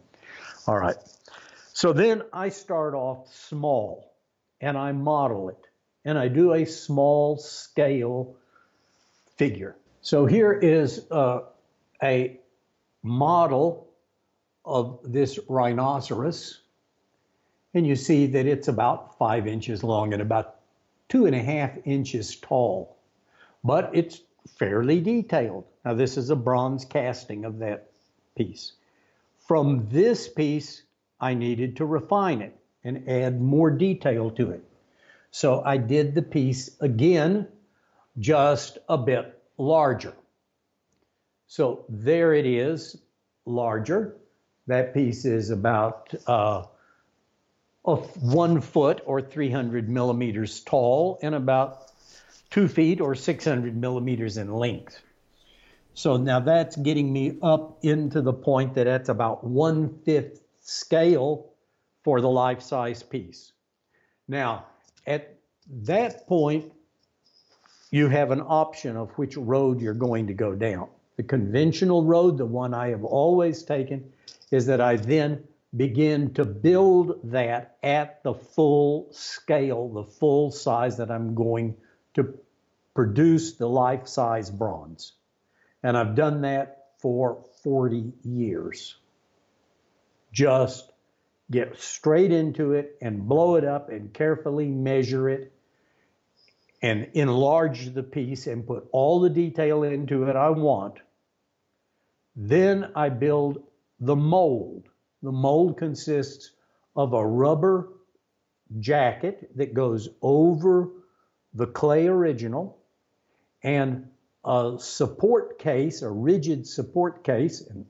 All right. So then I start off small and I model it and I do a small scale figure. So here is uh, a model of this rhinoceros. And you see that it's about five inches long and about two and a half inches tall. But it's fairly detailed. Now, this is a bronze casting of that piece. From this piece, I needed to refine it and add more detail to it. So I did the piece again, just a bit larger. So there it is, larger. That piece is about uh, one foot or 300 millimeters tall and about two feet or 600 millimeters in length. So now that's getting me up into the point that that's about one fifth scale for the life size piece. Now, at that point, you have an option of which road you're going to go down. The conventional road, the one I have always taken, is that I then begin to build that at the full scale, the full size that I'm going to produce the life size bronze. And I've done that for 40 years. Just get straight into it and blow it up and carefully measure it and enlarge the piece and put all the detail into it I want. Then I build the mold. The mold consists of a rubber jacket that goes over the clay original and a support case, a rigid support case, and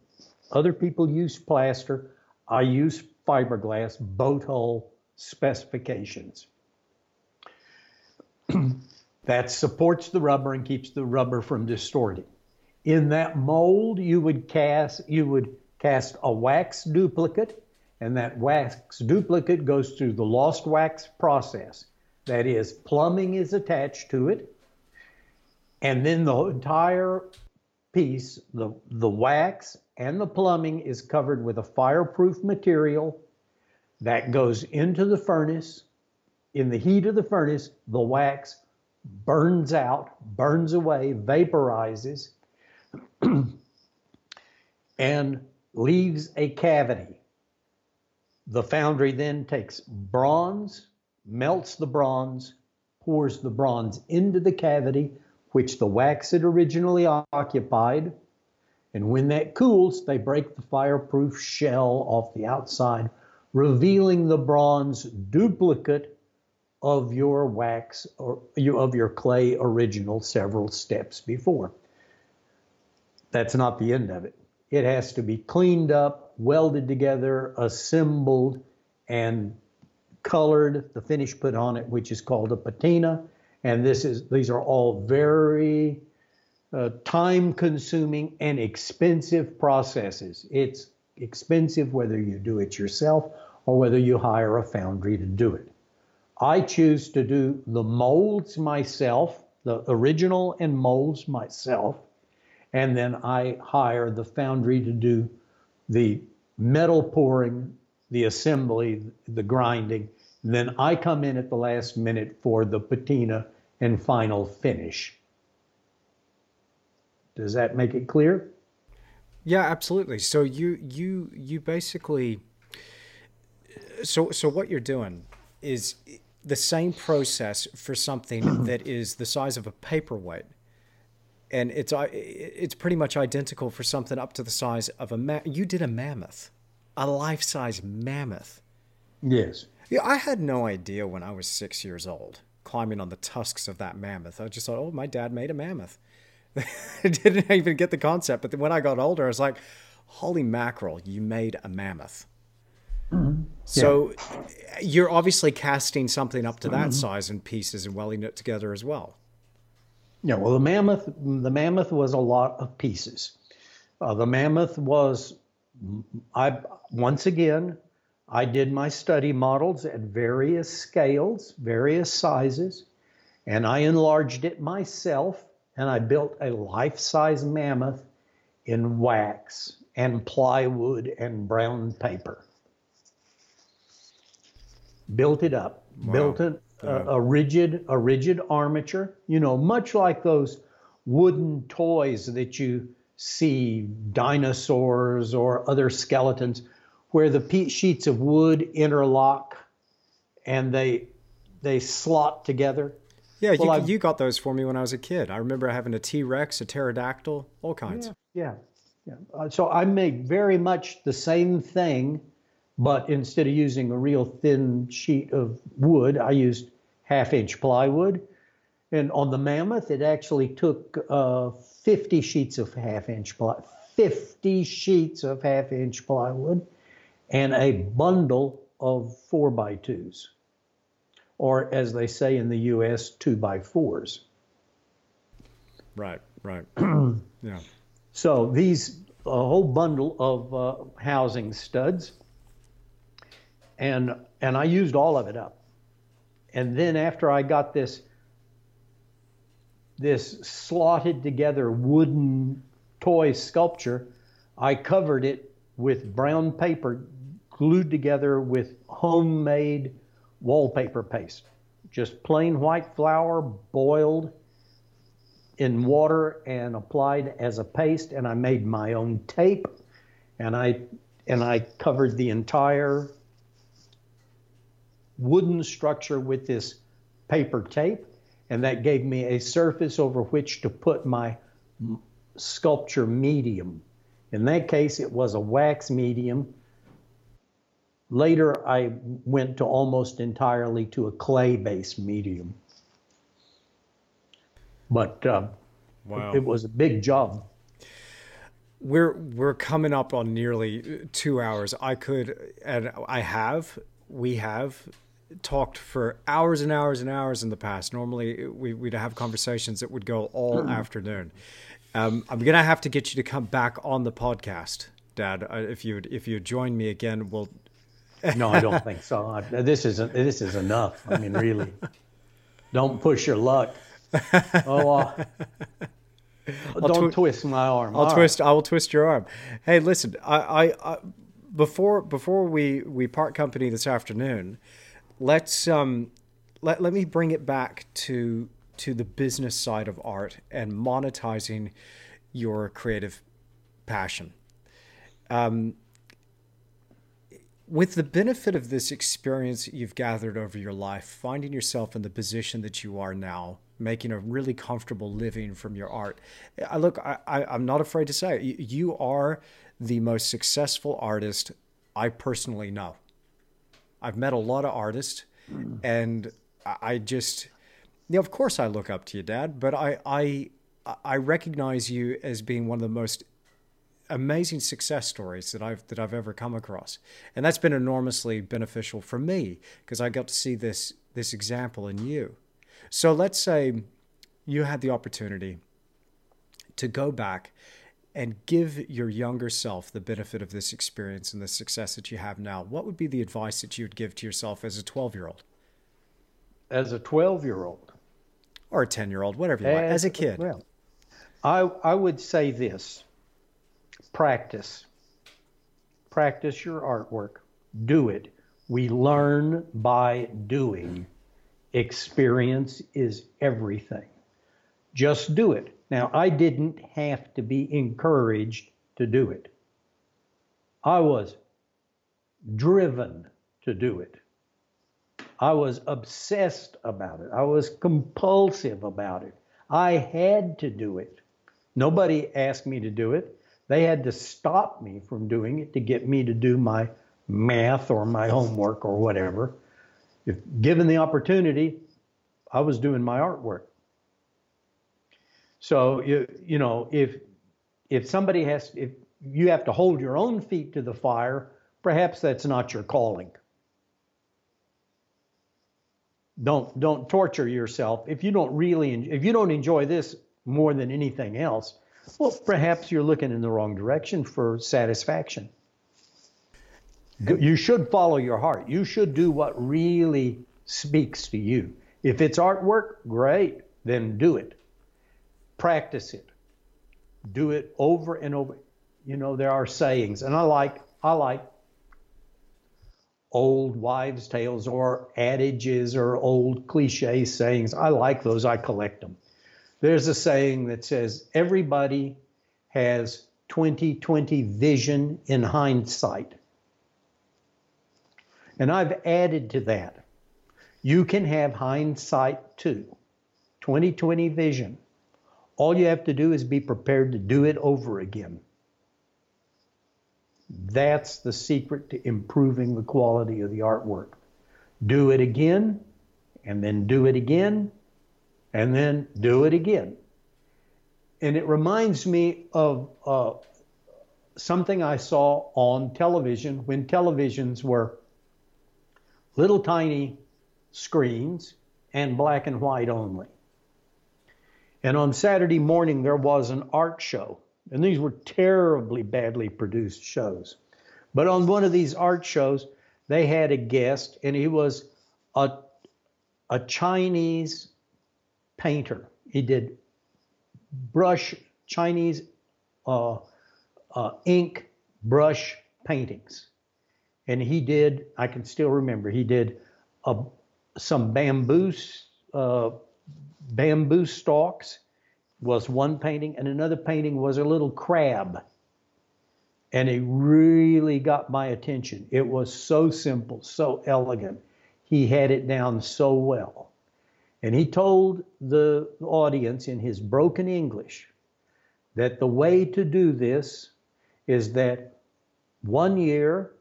other people use plaster. I use fiberglass boat hull specifications. [CLEARS THROAT] that supports the rubber and keeps the rubber from distorting. In that mold, you would cast you would cast a wax duplicate, and that wax duplicate goes through the lost wax process. That is, plumbing is attached to it, and then the entire piece, the, the wax and the plumbing is covered with a fireproof material that goes into the furnace. In the heat of the furnace, the wax burns out, burns away, vaporizes, [CLEARS THROAT] and leaves a cavity. The foundry then takes bronze, melts the bronze, pours the bronze into the cavity, which the wax had originally occupied. And when that cools, they break the fireproof shell off the outside, revealing the bronze duplicate of your wax or of your clay original several steps before. That's not the end of it. It has to be cleaned up, welded together, assembled, and colored, the finish put on it, which is called a patina, and this is these are all very uh, time consuming and expensive processes. It's expensive whether you do it yourself or whether you hire a foundry to do it. I choose to do the molds myself, the original and molds myself, and then I hire the foundry to do the metal pouring, the assembly, the grinding. And then I come in at the last minute for the patina and final finish. Does that make it clear? Yeah, absolutely. So you you you basically So, so what you're doing is the same process for something [CLEARS THROAT] that is the size of a paperweight, and it's uh, it's pretty much identical for something up to the size of a ma- you did a mammoth, a life size mammoth. Yes. Yeah, I had no idea when I was six years old climbing on the tusks of that mammoth. I just thought, oh, my dad made a mammoth. [LAUGHS] I didn't even get the concept. But then when I got older, I was like, holy mackerel, you made a mammoth. Mm-hmm. So yeah. you're obviously casting something up to that mm-hmm. size in pieces and welding it together as well. Yeah, well, the mammoth, the mammoth was a lot of pieces. Uh, the mammoth was, I once again, I did my study models at various scales, various sizes, and I enlarged it myself. And I built a life size mammoth in wax and plywood and brown paper. Built it up, wow. built it uh, a, a rigid a rigid armature. You know, much like those wooden toys that you see dinosaurs or other skeletons where the sheets of wood interlock and they they slot together. Yeah, well, you, you, got those for me when I was a kid. I remember having a T Rex, a pterodactyl, all kinds. Yeah, yeah. yeah. Uh, so I made very much the same thing, but instead of using a real thin sheet of wood, I used half inch plywood. And on the Mammoth, it actually took uh, 50 sheets of half inch ply, 50 sheets of half inch plywood and a bundle of four by twos, or as they say in the U.S., two by fours. Right, right. [CLEARS THROAT] yeah. So these, a whole bundle of uh, housing studs, and and I used all of it up. And then after I got this this slotted together wooden toy sculpture, I covered it with brown paper glued together with homemade wallpaper paste. Just plain white flour boiled in water and applied as a paste and I made my own tape and I and I covered the entire wooden structure with this paper tape and that gave me a surface over which to put my sculpture medium. In that case it was a wax medium Later, I went to almost entirely to a clay-based medium. But uh, wow. it was a big job. We're we're coming up on nearly two hours. I could, and I have, we have talked for hours and hours and hours in the past. Normally, we, would have conversations that would go all mm. afternoon. Um, I'm gonna have to get you to come back on the podcast, Dad. Uh, if you if you join me again, we'll no, I don't think so. I, this is this is enough. I mean, really, don't push your luck. Oh, uh, don't twi- twist my arm. I'll All twist. Right. I will twist your arm. Hey, listen. I, I, I, before before we we part company this afternoon, let's um let let me bring it back to to the business side of art and monetizing your creative passion. Um, with the benefit of this experience you've gathered over your life, finding yourself in the position that you are now, making a really comfortable living from your art, I look, I, am not afraid to say it, you are the most successful artist I personally know. I've met a lot of artists, and I just, you know, of course I look up to you, Dad, but I, I, I recognize you as being one of the most amazing success stories that I've that I've ever come across, and that's been enormously beneficial for me because I got to see this this example in you. So let's say you had the opportunity to go back and give your younger self the benefit of this experience and the success that you have now. What would be the advice that you would give to yourself as a 12 year old? As a 12 year old. Or a 10 year old, whatever you as, like, as a kid. Well, I, I would say this practice. Practice your artwork. Do it. We learn by doing. Experience is everything. Just do it. Now, I didn't have to be encouraged to do it. I was driven to do it. I was obsessed about it. I was compulsive about it. I had to do it. Nobody asked me to do it. They had to stop me from doing it to get me to do my math or my homework or whatever. If given the opportunity, I was doing my artwork. So you you know if if somebody has if you have to hold your own feet to the fire, perhaps that's not your calling. Don't don't torture yourself if you don't really if you don't enjoy this more than anything else. Well, perhaps you're looking in the wrong direction for satisfaction. You should follow your heart. You should do what really speaks to you. If it's artwork, great, then do it. Practice it. Do it over and over. You know, there are sayings, and I like I like old wives' tales or adages or old cliche sayings. I like those. I collect them. There's a saying that says everybody has 2020 vision in hindsight. And I've added to that. You can have hindsight too. 2020 vision. All you have to do is be prepared to do it over again. That's the secret to improving the quality of the artwork. Do it again, and then do it again, and then do it again. And it reminds me of uh, something I saw on television when televisions were little tiny screens and black and white only. And on Saturday morning, there was an art show and these were terribly badly produced shows. But on one of these art shows, they had a guest, and he was a, a Chinese painter. He did brush, Chinese uh, uh, ink brush paintings. And he did, I can still remember, he did a, some bamboo, uh, bamboo stalks was one painting, and another painting was a little crab. And it really got my attention. It was so simple, so elegant. He had it down so well. And he told the audience in his broken English that the way to do this is that one year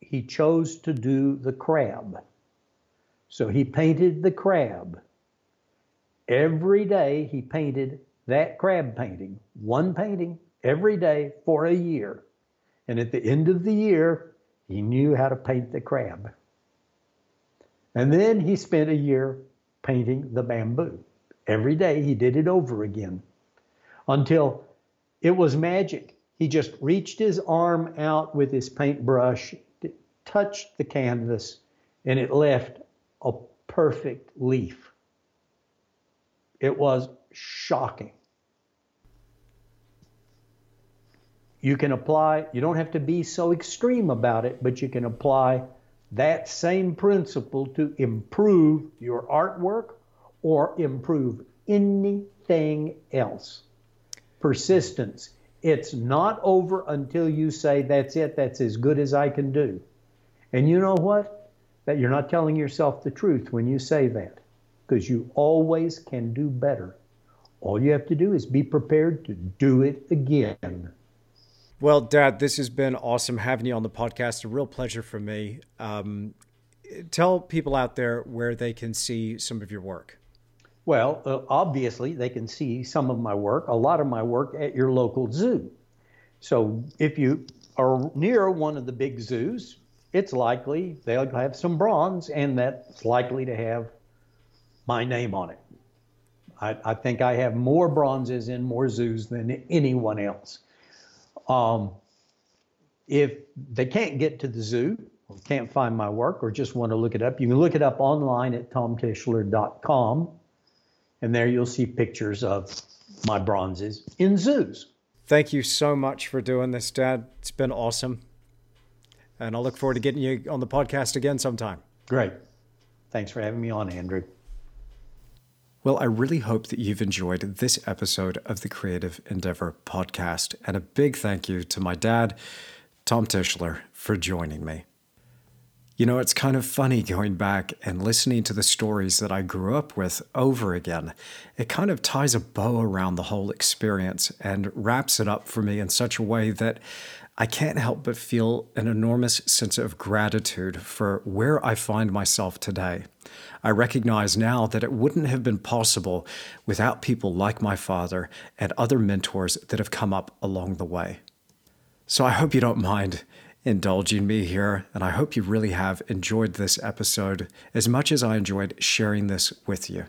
he chose to do the crab. So he painted the crab. Every day he painted that crab painting, one painting every day for a year. And at the end of the year, he knew how to paint the crab. And then he spent a year painting the bamboo. Every day he did it over again until it was magic. He just reached his arm out with his paintbrush, touched the canvas, and it left a perfect leaf. It was shocking. You can apply, you don't have to be so extreme about it, but you can apply that same principle to improve your artwork or improve anything else. Persistence. It's not over until you say, that's it, that's as good as I can do. And you know what? That you're not telling yourself the truth when you say that because you always can do better. All you have to do is be prepared to do it again. Well, Dad, this has been awesome having you on the podcast. A real pleasure for me. Um, tell people out there where they can see some of your work. Well, uh, obviously, they can see some of my work, a lot of my work at your local zoo. So if you are near one of the big zoos, it's likely they'll have some bronze, and that's likely to have my name on it. I, I, think I have more bronzes in more zoos than anyone else. Um, if they can't get to the zoo or can't find my work or just want to look it up, you can look it up online at tomtischler.com, and there you'll see pictures of my bronzes in zoos. Thank you so much for doing this, Dad. It's been awesome. And I'll look forward to getting you on the podcast again sometime. Great. Thanks for having me on, Andrew. Well, I really hope that you've enjoyed this episode of the Creative Endeavor podcast. And a big thank you to my dad, Tom Tischler, for joining me. You know, it's kind of funny going back and listening to the stories that I grew up with over again. It kind of ties a bow around the whole experience and wraps it up for me in such a way that I can't help but feel an enormous sense of gratitude for where I find myself today. I recognize now that it wouldn't have been possible without people like my father and other mentors that have come up along the way. So I hope you don't mind indulging me here, and I hope you really have enjoyed this episode as much as I enjoyed sharing this with you.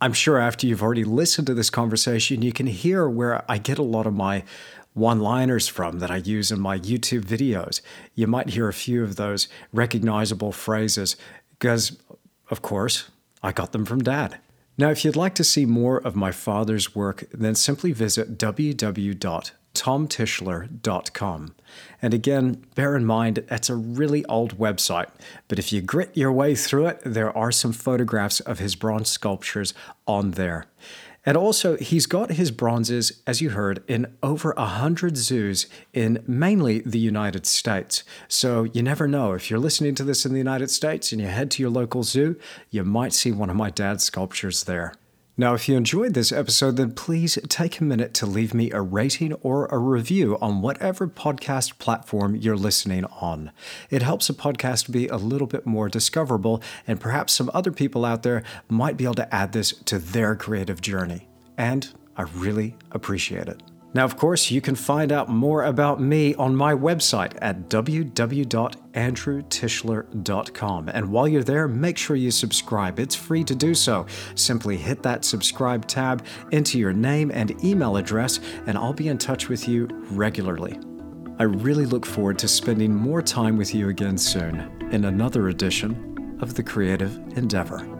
I'm sure after you've already listened to this conversation, you can hear where I get a lot of my one liners from that I use in my YouTube videos. You might hear a few of those recognizable phrases because, of course, I got them from Dad. Now, if you'd like to see more of my father's work, then simply visit www tomtischler.com. And again, bear in mind, that's a really old website, but if you grit your way through it, there are some photographs of his bronze sculptures on there. And also, he's got his bronzes, as you heard, in over a hundred zoos in mainly the United States. So you never know. If you're listening to this in the United States and you head to your local zoo, you might see one of my dad's sculptures there. Now, if you enjoyed this episode, then please take a minute to leave me a rating or a review on whatever podcast platform you're listening on. It helps a podcast be a little bit more discoverable, and perhaps some other people out there might be able to add this to their creative journey. And I really appreciate it. Now, of course, you can find out more about me on my website at www.andrewtischler.com. And while you're there, make sure you subscribe. It's free to do so. Simply hit that subscribe tab, enter your name and email address, and I'll be in touch with you regularly. I really look forward to spending more time with you again soon in another edition of The Creative Endeavor.